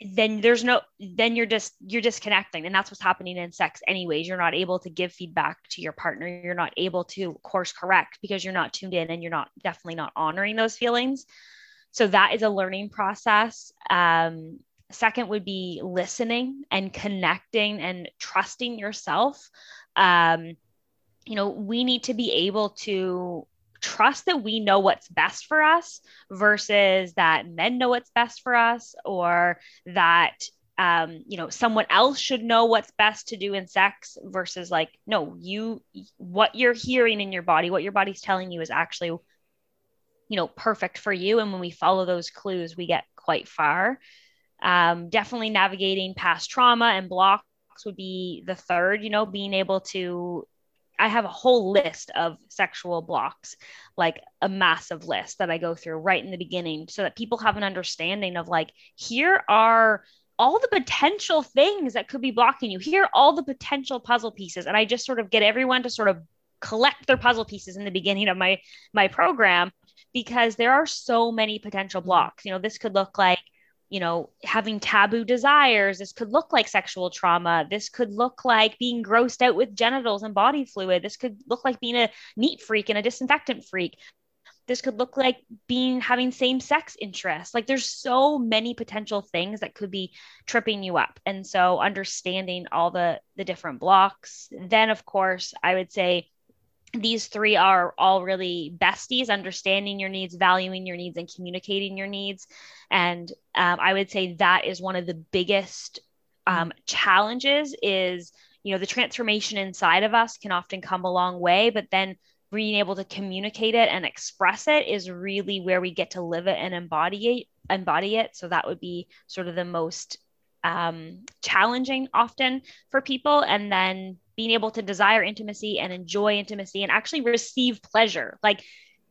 then there's no then you're just you're disconnecting. And that's what's happening in sex anyways. You're not able to give feedback to your partner. You're not able to course correct because you're not tuned in and you're not definitely not honoring those feelings. So that is a learning process. Um, second would be listening and connecting and trusting yourself. Um, you know we need to be able to trust that we know what's best for us versus that men know what's best for us or that um, you know someone else should know what's best to do in sex versus like no you what you're hearing in your body what your body's telling you is actually you know perfect for you. And when we follow those clues we get quite far um, definitely navigating past trauma and blocks would be the third you know being able to I have a whole list of sexual blocks, like a massive list that I go through right in the beginning so that people have an understanding of like, here are all the potential things that could be blocking you. Here are all the potential puzzle pieces. And I just sort of get everyone to sort of collect their puzzle pieces in the beginning of my my program because there are so many potential blocks. You know, this could look like you know, having taboo desires. This could look like sexual trauma. This could look like being grossed out with genitals and body fluid. This could look like being a neat freak and a disinfectant freak. This could look like being having same sex interests. Like there's so many potential things that could be tripping you up. And so understanding all the the different blocks. Then of course, I would say these three are all really besties understanding your needs valuing your needs and communicating your needs. And um, i would say that is one of the biggest um, challenges is you know the transformation inside of us can often come a long way but then being able to communicate it and express it is really where we get to live it and embody it embody it. So that would be sort of the most um, challenging often for people and then being able to desire intimacy and enjoy intimacy and actually receive pleasure. Like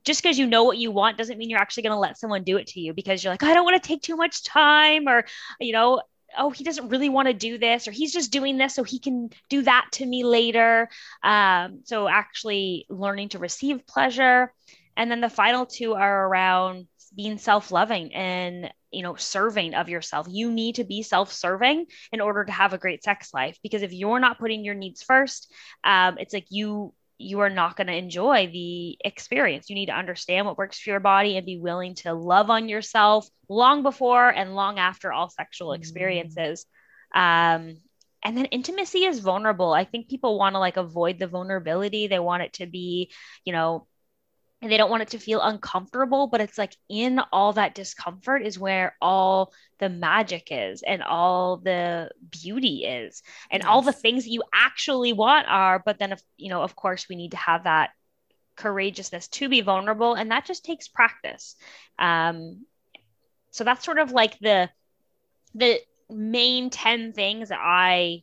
just because you know what you want doesn't mean you're actually going to let someone do it to you because you're like i don't want to take too much time or you know oh he doesn't really want to do this or he's just doing this so he can do that to me later. Um, so actually learning to receive pleasure. And then the final two are around being self-loving and you know serving of yourself you need to be self-serving in order to have a great sex life because if you're not putting your needs first um, it's like you you are not going to enjoy the experience you need to understand what works for your body and be willing to love on yourself long before and long after all sexual mm-hmm. experiences mm. um, and then intimacy is vulnerable i think people want to like avoid the vulnerability they want it to be you know they don't want it to feel uncomfortable but it's like in all that discomfort is where all the magic is and all the beauty is. And yes. all the things that you actually want are but then if you know of course we need to have that courageousness to be vulnerable and that just takes practice. Um so that's sort of like the the main 10 things that i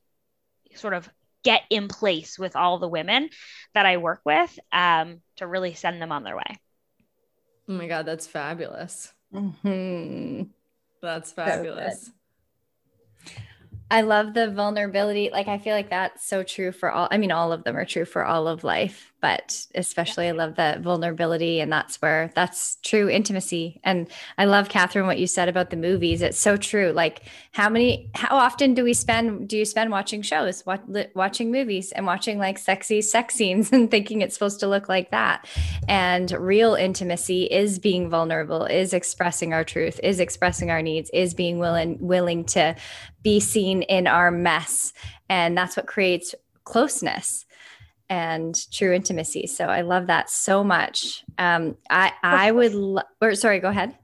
sort of get in place with all the women that I work with. Um, to really send them on their way. Oh my God, that's fabulous. Mm-hmm. That's fabulous. So I love the vulnerability. Like, I feel like that's so true for all. I mean, all of them are true for all of life, but especially yeah. I love that vulnerability. And that's where that's true intimacy. And I love, Catherine, what you said about the movies. It's so true. Like, how many, how often do we spend, do you spend watching shows, watch, watching movies and watching like sexy sex scenes <laughs> and thinking it's supposed to look like that? And real intimacy is being vulnerable, is expressing our truth, is expressing our needs, is being willing, willing to be seen in our mess. And that's what creates closeness and true intimacy. So I love that so much. Um, I I would, lo- or sorry, go ahead.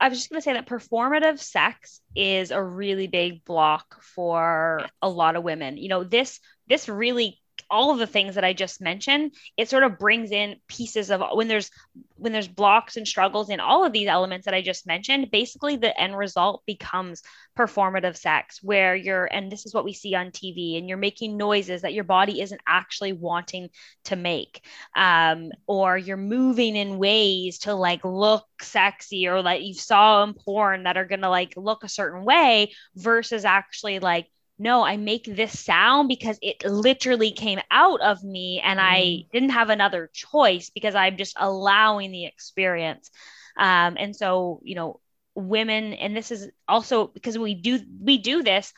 I was just going to say that performative sex is a really big block for a lot of women. You know, this this really all of the things that I just mentioned, it sort of brings in pieces of when there's when there's blocks and struggles in all of these elements that I just mentioned, basically the end result becomes performative sex where you're and this is what we see on TV and you're making noises that your body isn't actually wanting to make. Um, or you're moving in ways to like look sexy or like you saw in porn that are gonna like look a certain way versus actually like no, I make this sound because it literally came out of me and mm. I didn't have another choice because I'm just allowing the experience. Um, and so, you know, women, and this is also because we do we do this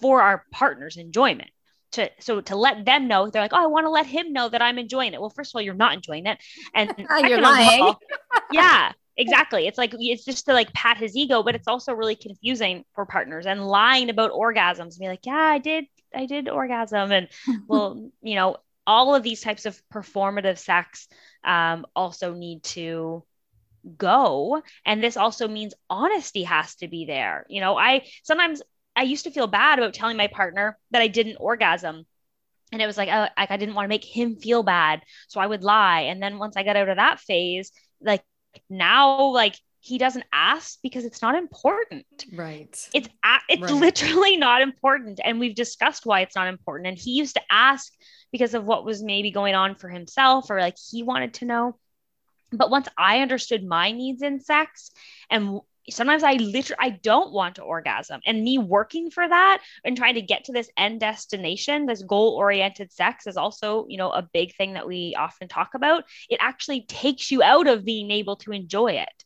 for our partner's enjoyment. To, so to let them know they're like oh i want to let him know that i'm enjoying it well first of all you're not enjoying it and <laughs> you're lying all, yeah exactly. It's like it's just to like pat his ego but it's also really confusing for partners and lying about orgasms be like yeah i did i did orgasm. And <laughs> well you know all of these types of performative sex um, also need to go. And this also means honesty has to be there. You know i sometimes i used to feel bad about telling my partner that i didn't orgasm. And it was like, oh, like I didn't want to make him feel bad, so I would lie. And then once I got out of that phase, like now like he doesn't ask because it's not important. Right. It's it's right. literally not important and we've discussed why it's not important and he used to ask because of what was maybe going on for himself or like he wanted to know. But once I understood my needs in sex and sometimes I literally I don't want to orgasm. And me working for that and trying to get to this end destination, this goal-oriented sex is also, you know, a big thing that we often talk about. It actually takes you out of being able to enjoy it.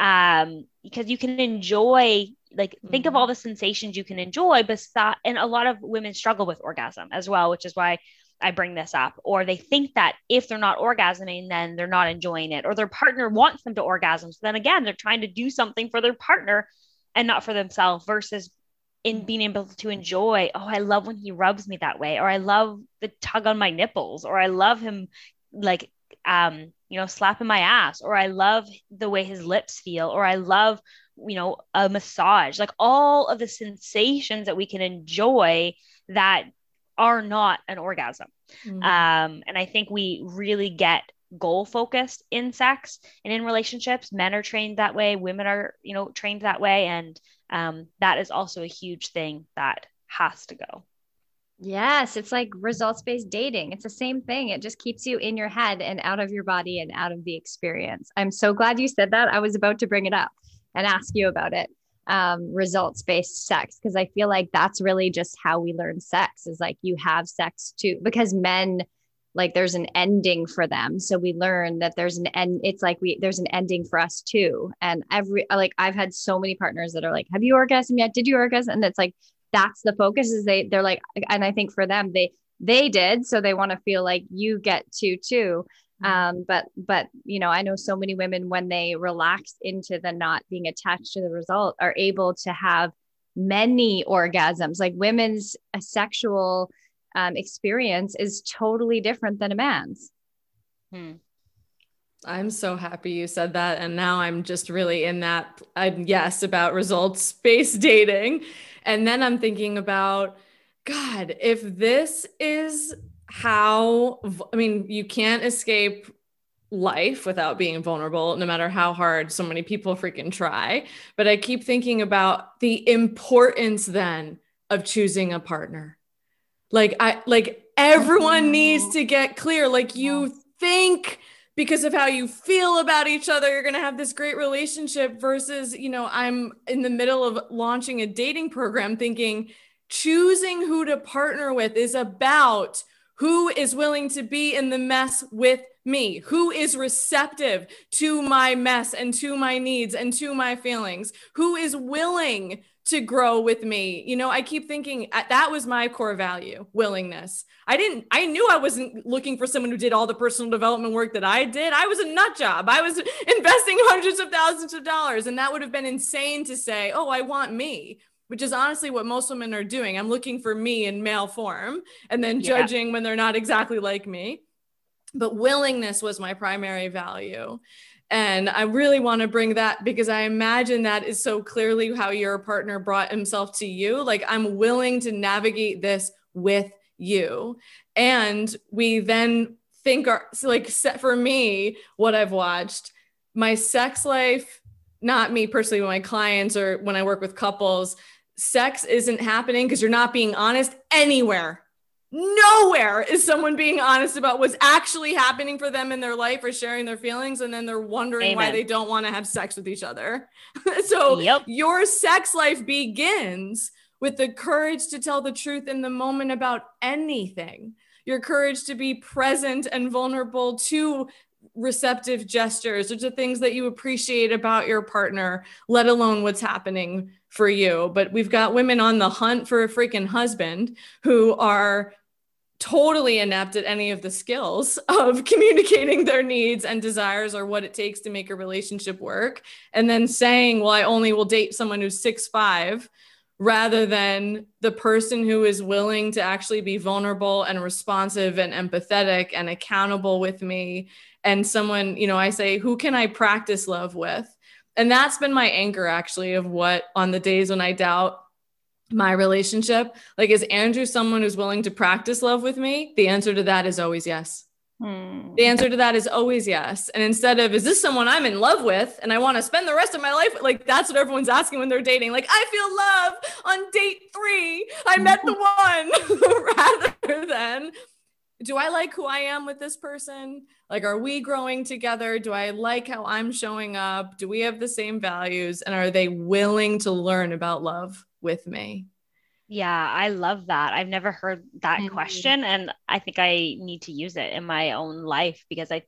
Um, because you can enjoy like mm-hmm. think of mm-hmm. all the sensations you can enjoy but and a lot of women struggle with orgasm as well which is why I bring this up, or they think that if they're not orgasming, then they're not enjoying it, or their partner wants them to orgasm. So then again, they're trying to do something for their partner and not for themselves versus in being able to enjoy, oh, I love when he rubs me that way, or I love the tug on my nipples, or I love him like um, you know, slapping my ass, or I love the way his lips feel, or I love, you know, a massage, like all of the sensations that we can enjoy that are not an orgasm. Mm-hmm. Um, and I think we really get goal focused in sex and in relationships men are trained that way women are you know trained that way and um, that is also a huge thing that has to go Yes, it's like results based dating. It's the same thing. It just keeps you in your head and out of your body and out of the experience. I'm so glad you said that. I was about to bring it up and ask you about it. Um, results based sex, because I feel like that's really just how we learn sex is like you have sex too, because men like there's an ending for them. So we learn that there's an end. It's like we there's an ending for us too. And every like I've had so many partners that are like, "Have you orgasm yet? Did you orgasm?" And it's like that's the focus is they they're like and i think for them they they did so they want to feel like you get to too. Um but but you know i know so many women when they relax into the not being attached to the result are able to have many orgasms like women's sexual um, experience is totally different than a man's hmm. I'm so happy you said that. And now I'm just really in that, I'm yes, about results based dating. And then I'm thinking about, God, if this is how, I mean, you can't escape life without being vulnerable, no matter how hard so many people freaking try. But I keep thinking about the importance then of choosing a partner. Like, I, like, everyone needs to get clear. Like, you think, because of how you feel about each other you're going to have this great relationship versus you know i'm in the middle of launching a dating program thinking choosing who to partner with is about who is willing to be in the mess with me who is receptive to my mess and to my needs and to my feelings who is willing to grow with me. You know, I keep thinking uh, that was my core value, willingness. I didn't, I knew I wasn't looking for someone who did all the personal development work that I did. I was a nut job. I was <laughs> investing hundreds of thousands of dollars. And that would have been insane to say, oh, I want me, which is honestly what most women are doing. I'm looking for me in male form and then judging yeah. when they're not exactly like me. But willingness was my primary value. And I really want to bring that because I imagine that is so clearly how your partner brought himself to you. Like, I'm willing to navigate this with you. And we then think, our, so like, for me, what I've watched, my sex life, not me personally, but my clients or when I work with couples, sex isn't happening because you're not being honest anywhere nowhere is someone being honest about what's actually happening for them in their life or sharing their feelings and then they're wondering Amen. why they don't want to have sex with each other <laughs> so yep. your sex life begins with the courage to tell the truth in the moment about anything your courage to be present and vulnerable to receptive gestures or to things that you appreciate about your partner let alone what's happening for you but we've got women on the hunt for a freaking husband who are totally inept at any of the skills of <laughs> communicating their needs and desires or what it takes to make a relationship work and then saying well i only will date someone who's six five rather than the person who is willing to actually be vulnerable and responsive and empathetic and accountable with me and someone you know i say who can i practice love with and that's been my anchor actually of what on the days when i doubt my relationship like is andrew someone who's willing to practice love with me the answer to that is always yes hmm. the answer to that is always yes and instead of is this someone i'm in love with and i want to spend the rest of my life with? like that's what everyone's asking when they're dating like i feel love on date three i met the one <laughs> rather than do I like who I am with this person? Like, are we growing together? Do I like how I'm showing up? Do we have the same values? And are they willing to learn about love? with me? Yeah, I love that. I've never heard that mm-hmm. question and I think I need to use it in my own life because I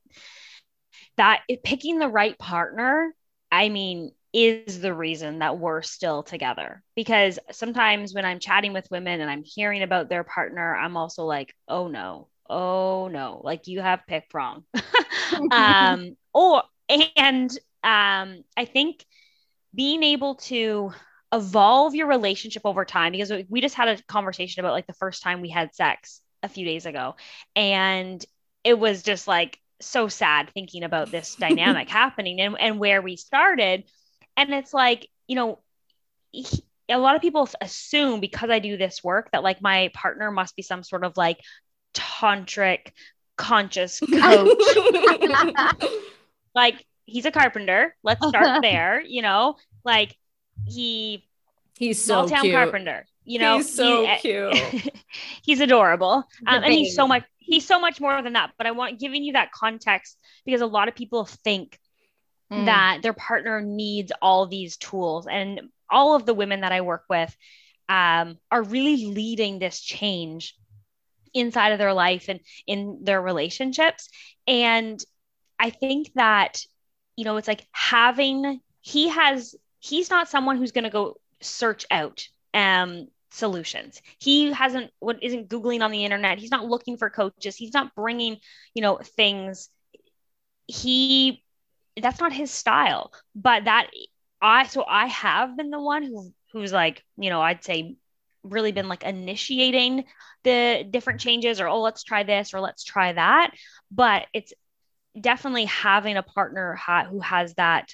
that picking the right partner, I mean, is the reason that we're still together. Because sometimes when I'm chatting with women and I'm hearing about their partner, I'm also like, "Oh no. Oh no. Like you have picked wrong." <laughs> <laughs> um or and um I think being able to evolve your relationship over time because we just had a conversation about like the first time we had sex a few days ago and it was just like so sad thinking about this dynamic <laughs> happening and, and where we started and it's like you know he, a lot of people assume because i do this work that like my partner must be some sort of like tantric conscious <laughs> coach. <laughs> like he's a carpenter. Let's start <laughs> there. You know, like he he's so small town cute. carpenter. You know, he's so he- cute. he's adorable, um, and he's so much. He's so much more than that. But I want giving you that context because a lot of people think Mm. that their partner needs all these tools and all of the women that i work with um, are really leading this change inside of their life and in their relationships. And i think that you know it's like having he has he's not someone who's going to go search out um solutions. He hasn't what isn't googling on the internet. He's not looking for coaches. He's not bringing you know things. He that's not his style. But that i so i have been the one who who's like you know i'd say really been like initiating the different changes or oh let's try this or let's try that. But it's definitely having a partner ha- who has that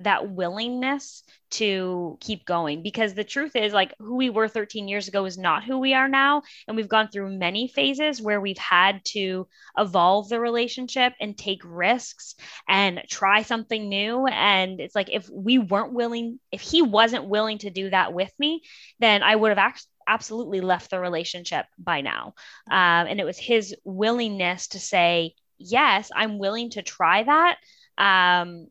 that willingness to keep going. Because the truth is like who we were 13 years ago is not who we are now. And we've gone through many phases where we've had to evolve the relationship and take risks and try something new. And it's like if we weren't willing if he wasn't willing to do that with me then i would have act- absolutely left the relationship by now. Um, and it was his willingness to say yes i'm willing to try that. Um,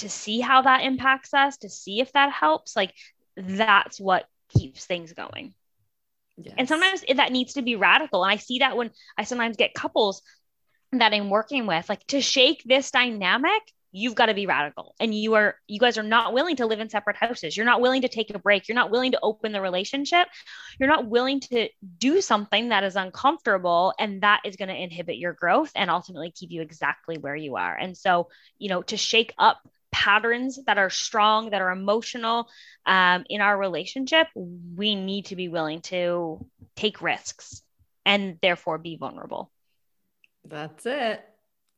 to see how that impacts us to see if that helps like that's what keeps things going. And sometimes it- that needs to be radical. And i see that when i sometimes get couples that i'm working with like to shake this dynamic you've got to be radical. And you are you guys are not willing to live in separate houses. You're not willing to take a break. You're not willing to open the relationship. You're not willing to do something that is uncomfortable and that is going to inhibit your growth and ultimately keep you exactly where you are. And so you know to shake up patterns that are strong that are emotional um, in our relationship we need to be willing to take risks and therefore be vulnerable That's it.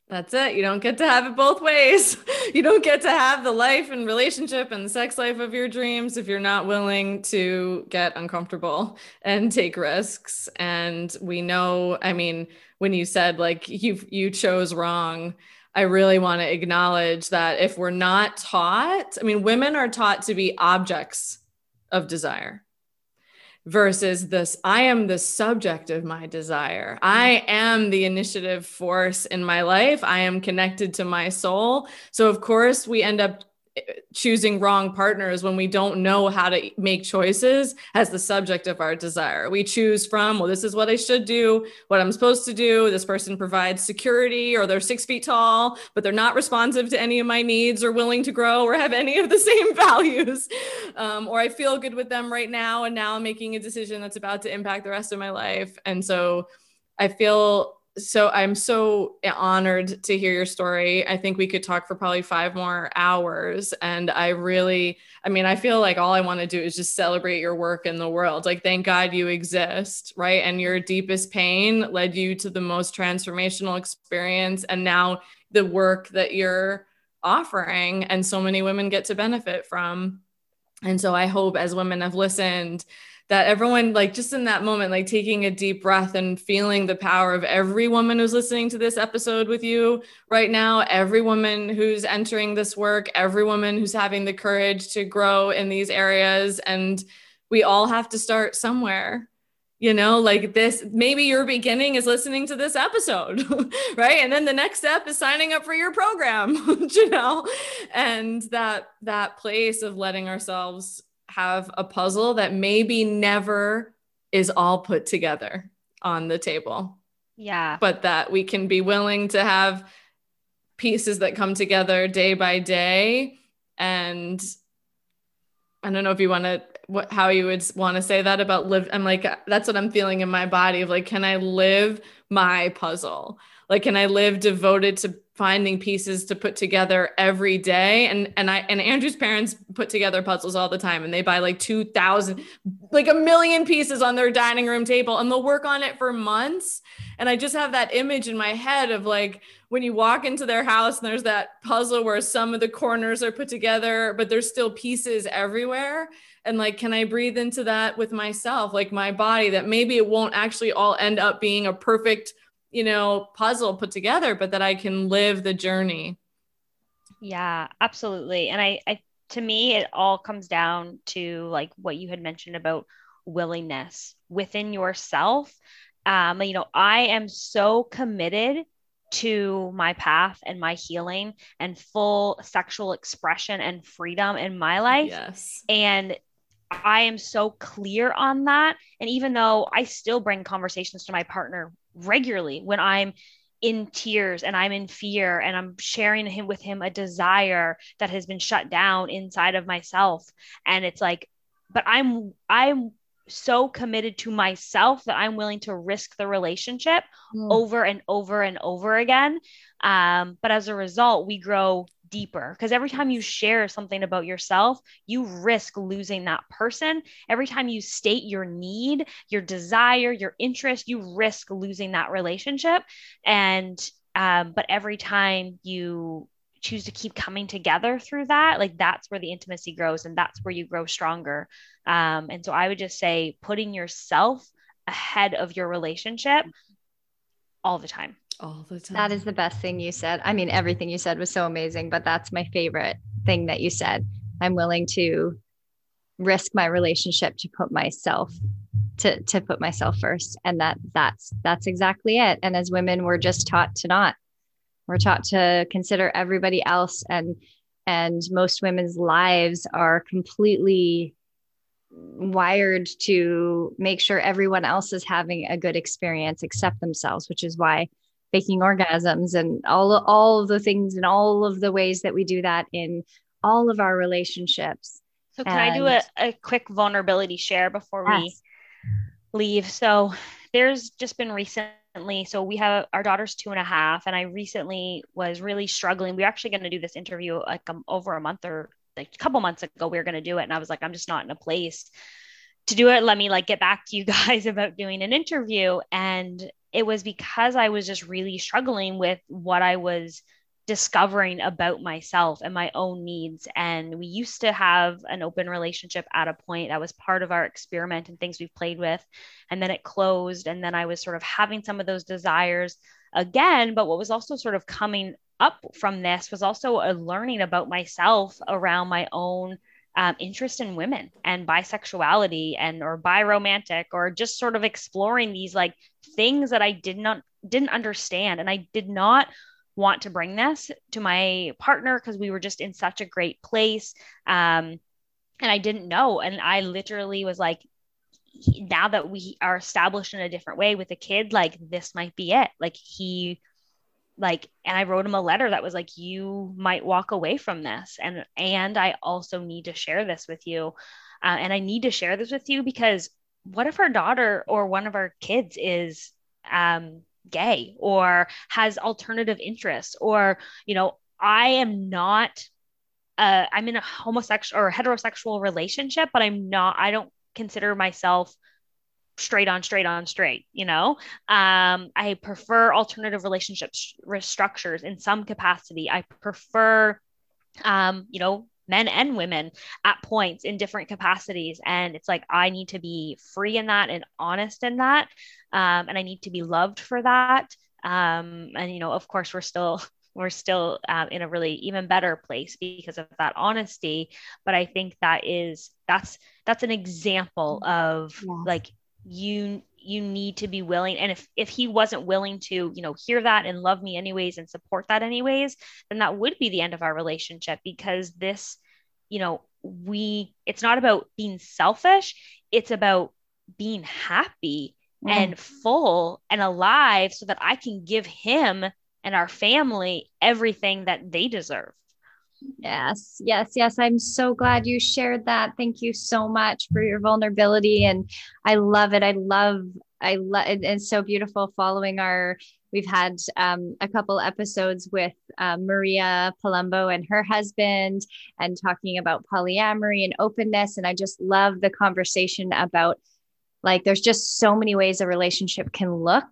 That's it. You don't get to have it both ways. <laughs> You don't get to have the life and relationship and the sex life of your dreams if you're not willing to get uncomfortable and take risks. And we know, I mean, when you said like you you chose wrong, I really want to acknowledge that if we're not taught, I mean, women are taught to be objects of desire versus this I am the subject of my desire. I am the initiative force in my life. I am connected to my soul. So, of course, we end up choosing wrong partners when we don't know how to make choices as the subject of our desire. We choose from, well, this is what I should do, what I'm supposed to do. This person provides security, or they're six feet tall, but they're not responsive to any of my needs or willing to grow or have any of the <laughs> same values. Um, or I feel good with them right now, and now I'm making a decision that's about to impact the rest of my life. And so I feel so I'm so honored to hear your story. I think we could talk for probably five more hours. And I really, I mean, I feel like all I want to do is just celebrate your work in the world. Like, thank God you exist, right? And your deepest pain led you to the most transformational experience. And now the work that you're offering, and so many women get to benefit from. And so I hope as women have listened, that everyone like just in that moment like taking a deep breath and feeling the power of every woman who's listening to this episode with you right now every woman who's entering this work every woman who's having the courage to grow in these areas. And we all have to start somewhere you know? Like this maybe your beginning is listening to this episode <laughs> right? And then the next step is signing up for your program <laughs> you know? And that that place of letting ourselves have a puzzle that maybe never is all put together on the table, yeah but that we can be willing to have pieces that come together day by day. And I don't know if you want to, what, how you would want to say that about live. I'm like, that's what I'm feeling in my body of like, can I live my puzzle? Like, can I live devoted to finding pieces to put together every day? And and I and Andrew's parents put together puzzles all the time, and they buy like two thousand, like a million pieces on their dining room table, and they'll work on it for months. And I just have that image in my head of like when you walk into their house and there's that puzzle where some of the corners are put together, but there's still pieces everywhere. And like, can I breathe into that with myself, like my body, that maybe it won't actually all end up being a perfect you know, puzzle put together, but that I can live the journey. Yeah, absolutely. And I, I, to me, it all comes down to like what you had mentioned about willingness within yourself. Um, you know, I am so committed to my path and my healing and full sexual expression and freedom in my life. Yes. And I am so clear on that. And even though I still bring conversations to my partner regularly when I'm in tears and I'm in fear and I'm sharing him with him a desire that has been shut down inside of myself. And it's like, but I'm I'm so committed to myself that I'm willing to risk the relationship mm. over and over and over again. Um, but as a result, we grow deeper because every time you share something about yourself, you risk losing that person. Every time you state your need, your desire, your interest, you risk losing that relationship. And, um, but every time you choose to keep coming together through that, like that's where the intimacy grows and that's where you grow stronger. Um, and so I would just say putting yourself ahead of your relationship all the time. All the time. That is the best thing you said. I mean, everything you said was so amazing, but that's my favorite thing that you said. I'm willing to risk my relationship to put myself to to put myself first and that that's that's exactly it and as women we're just taught to not we're taught to consider everybody else and and most women's lives are completely wired to make sure everyone else is having a good experience except themselves which is why faking orgasms and all all of the things and all of the ways that we do that in all of our relationships. So can and, i do a, a quick vulnerability share before yes. we leave? So there's just been recently so we have our daughter's two and a half and i recently was really struggling. We are actually going to do this interview like um, over a month or like a couple months ago we were going to do it and i was like i'm just not in a place to do it. Let me like get back to you <laughs> guys about doing an interview. And it was because i was just really struggling with what i was discovering about myself and my own needs. And we used to have an open relationship at a point that was part of our experiment and things we've played with. And then it closed. And then I was sort of having some of those desires again. But what was also sort of coming up from this was also a learning about myself around my own um, interest in women and bisexuality and or biromantic or just sort of exploring these like things that I did not didn't understand and I did not want to bring this to my partner because we were just in such a great place. Um, and I didn't know. And I literally was like, now that we are established in a different way with a kid, like this might be it. Like he, like, and I wrote him a letter that was like, you might walk away from this. And, and I also need to share this with you. Uh, and I need to share this with you because what if our daughter or one of our kids is um, gay or has alternative interests or you know i am not uh, i'm in a homosexual or heterosexual relationship but i'm not i don't consider myself straight on straight on straight you know um, i prefer alternative relationships structures in some capacity i prefer um, you know men and women at points in different capacities. And it's like, I need to be free in that and honest in that. Um, and I need to be loved for that. Um, and, you know, of course, we're still <laughs> we're still um, in a really even better place because of that honesty but i think that is that's that's an example of yeah. like you you need to be willing. And if if he wasn't willing to you know hear that and love me anyways and support that anyways then that would be the end of our relationship because this you know we it's not about being selfish. It's about being happy mm. and full and alive so that I can give him and our family everything that they deserve Yes, yes, yes. I'm so glad you shared that. Thank you so much for your vulnerability. And I love it. I love, I love it's so beautiful following our. We've had um, a couple episodes with uh, Maria Palumbo and her husband, and talking about polyamory and openness. And I just love the conversation about like, there's just so many ways a relationship can look.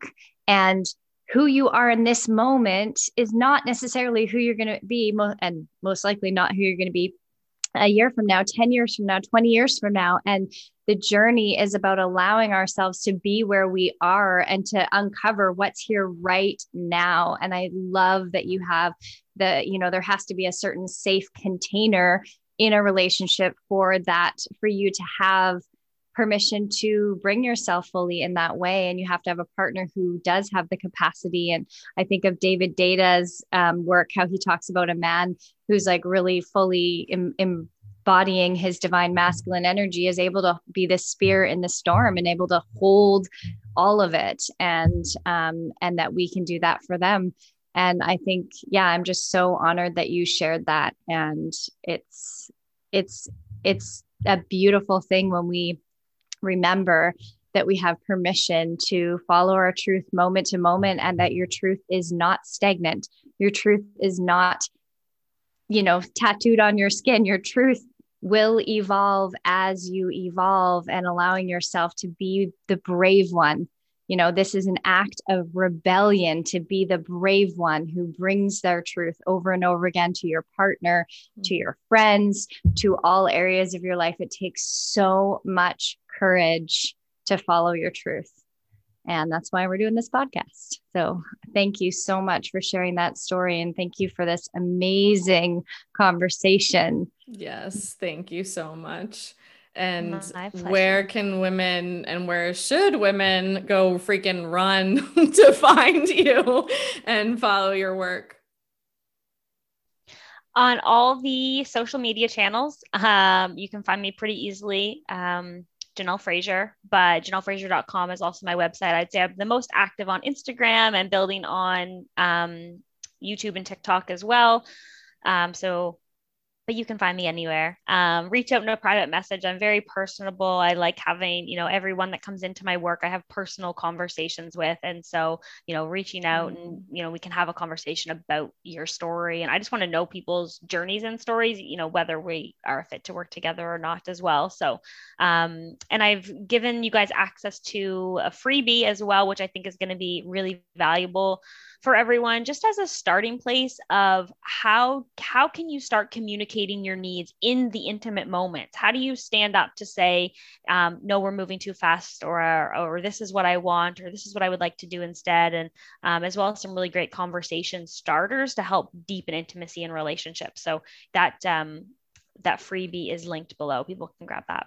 And who you are in this moment is not necessarily who you're going to be, and most likely not who you're going to be a year from now, 10 years from now, 20 years from now. And the journey is about allowing ourselves to be where we are and to uncover what's here right now. And I love that you have the, you know, there has to be a certain safe container in a relationship for that, for you to have permission to bring yourself fully in that way. And you have to have a partner who does have the capacity. And I think of David Deida's um, work, how he talks about a man who's like really fully Im- embodying his divine masculine energy, is able to be the spear in the storm and able to hold all of it. And um, and that we can do that for them. And I think, yeah, I'm just so honored that you shared that. And it's it's it's a beautiful thing when we remember that we have permission to follow our truth moment to moment and that your truth is not stagnant. Your truth is not, you know, tattooed on your skin. Your truth will evolve as you evolve and allowing yourself to be the brave one. You know, this is an act of rebellion to be the brave one who brings their truth over and over again to your partner, mm-hmm. to your friends, to all areas of your life. It takes so much courage to follow your truth. And that's why we're doing this podcast. So, thank you so much for sharing that story. And thank you for this amazing conversation. Yes, thank you so much. And where can women and where should women go freaking run <laughs> to find you and follow your work? On all the social media channels, um, you can find me pretty easily. Um, Janelle Fraser, but janellefraser.com is also my website. I'd say I'm the most active on Instagram and building on um, YouTube and TikTok as well. Um, so but you can find me anywhere. Um, reach out in a private message. I'm very personable. I like having, you know, everyone that comes into my work, I have personal conversations with. And so, you know, reaching out and, mm. you know, we can have a conversation about your story. And I just want to know people's journeys and stories, you know, whether we are fit to work together or not as well. So, um, and I've given you guys access to a freebie as well, which I think is going to be really valuable for everyone just as a starting place of how how can you start communicating your needs in the intimate moments? How do you stand up to say um, no we're moving too fast or or this is what i want or this is what i would like to do instead and um, as well as some really great conversation starters to help deepen intimacy in relationships. So that um, that freebie is linked below. People can grab that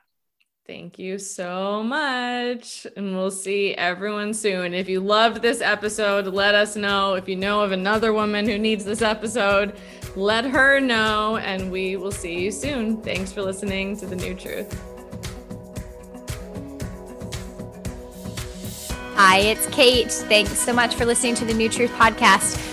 Thank you so much. And we'll see everyone soon. If you loved this episode, let us know. If you know of another woman who needs this episode, let her know. And we will see you soon. Thanks for listening to The New Truth. Hi, it's Kate. Thanks so much for listening to the New Truth podcast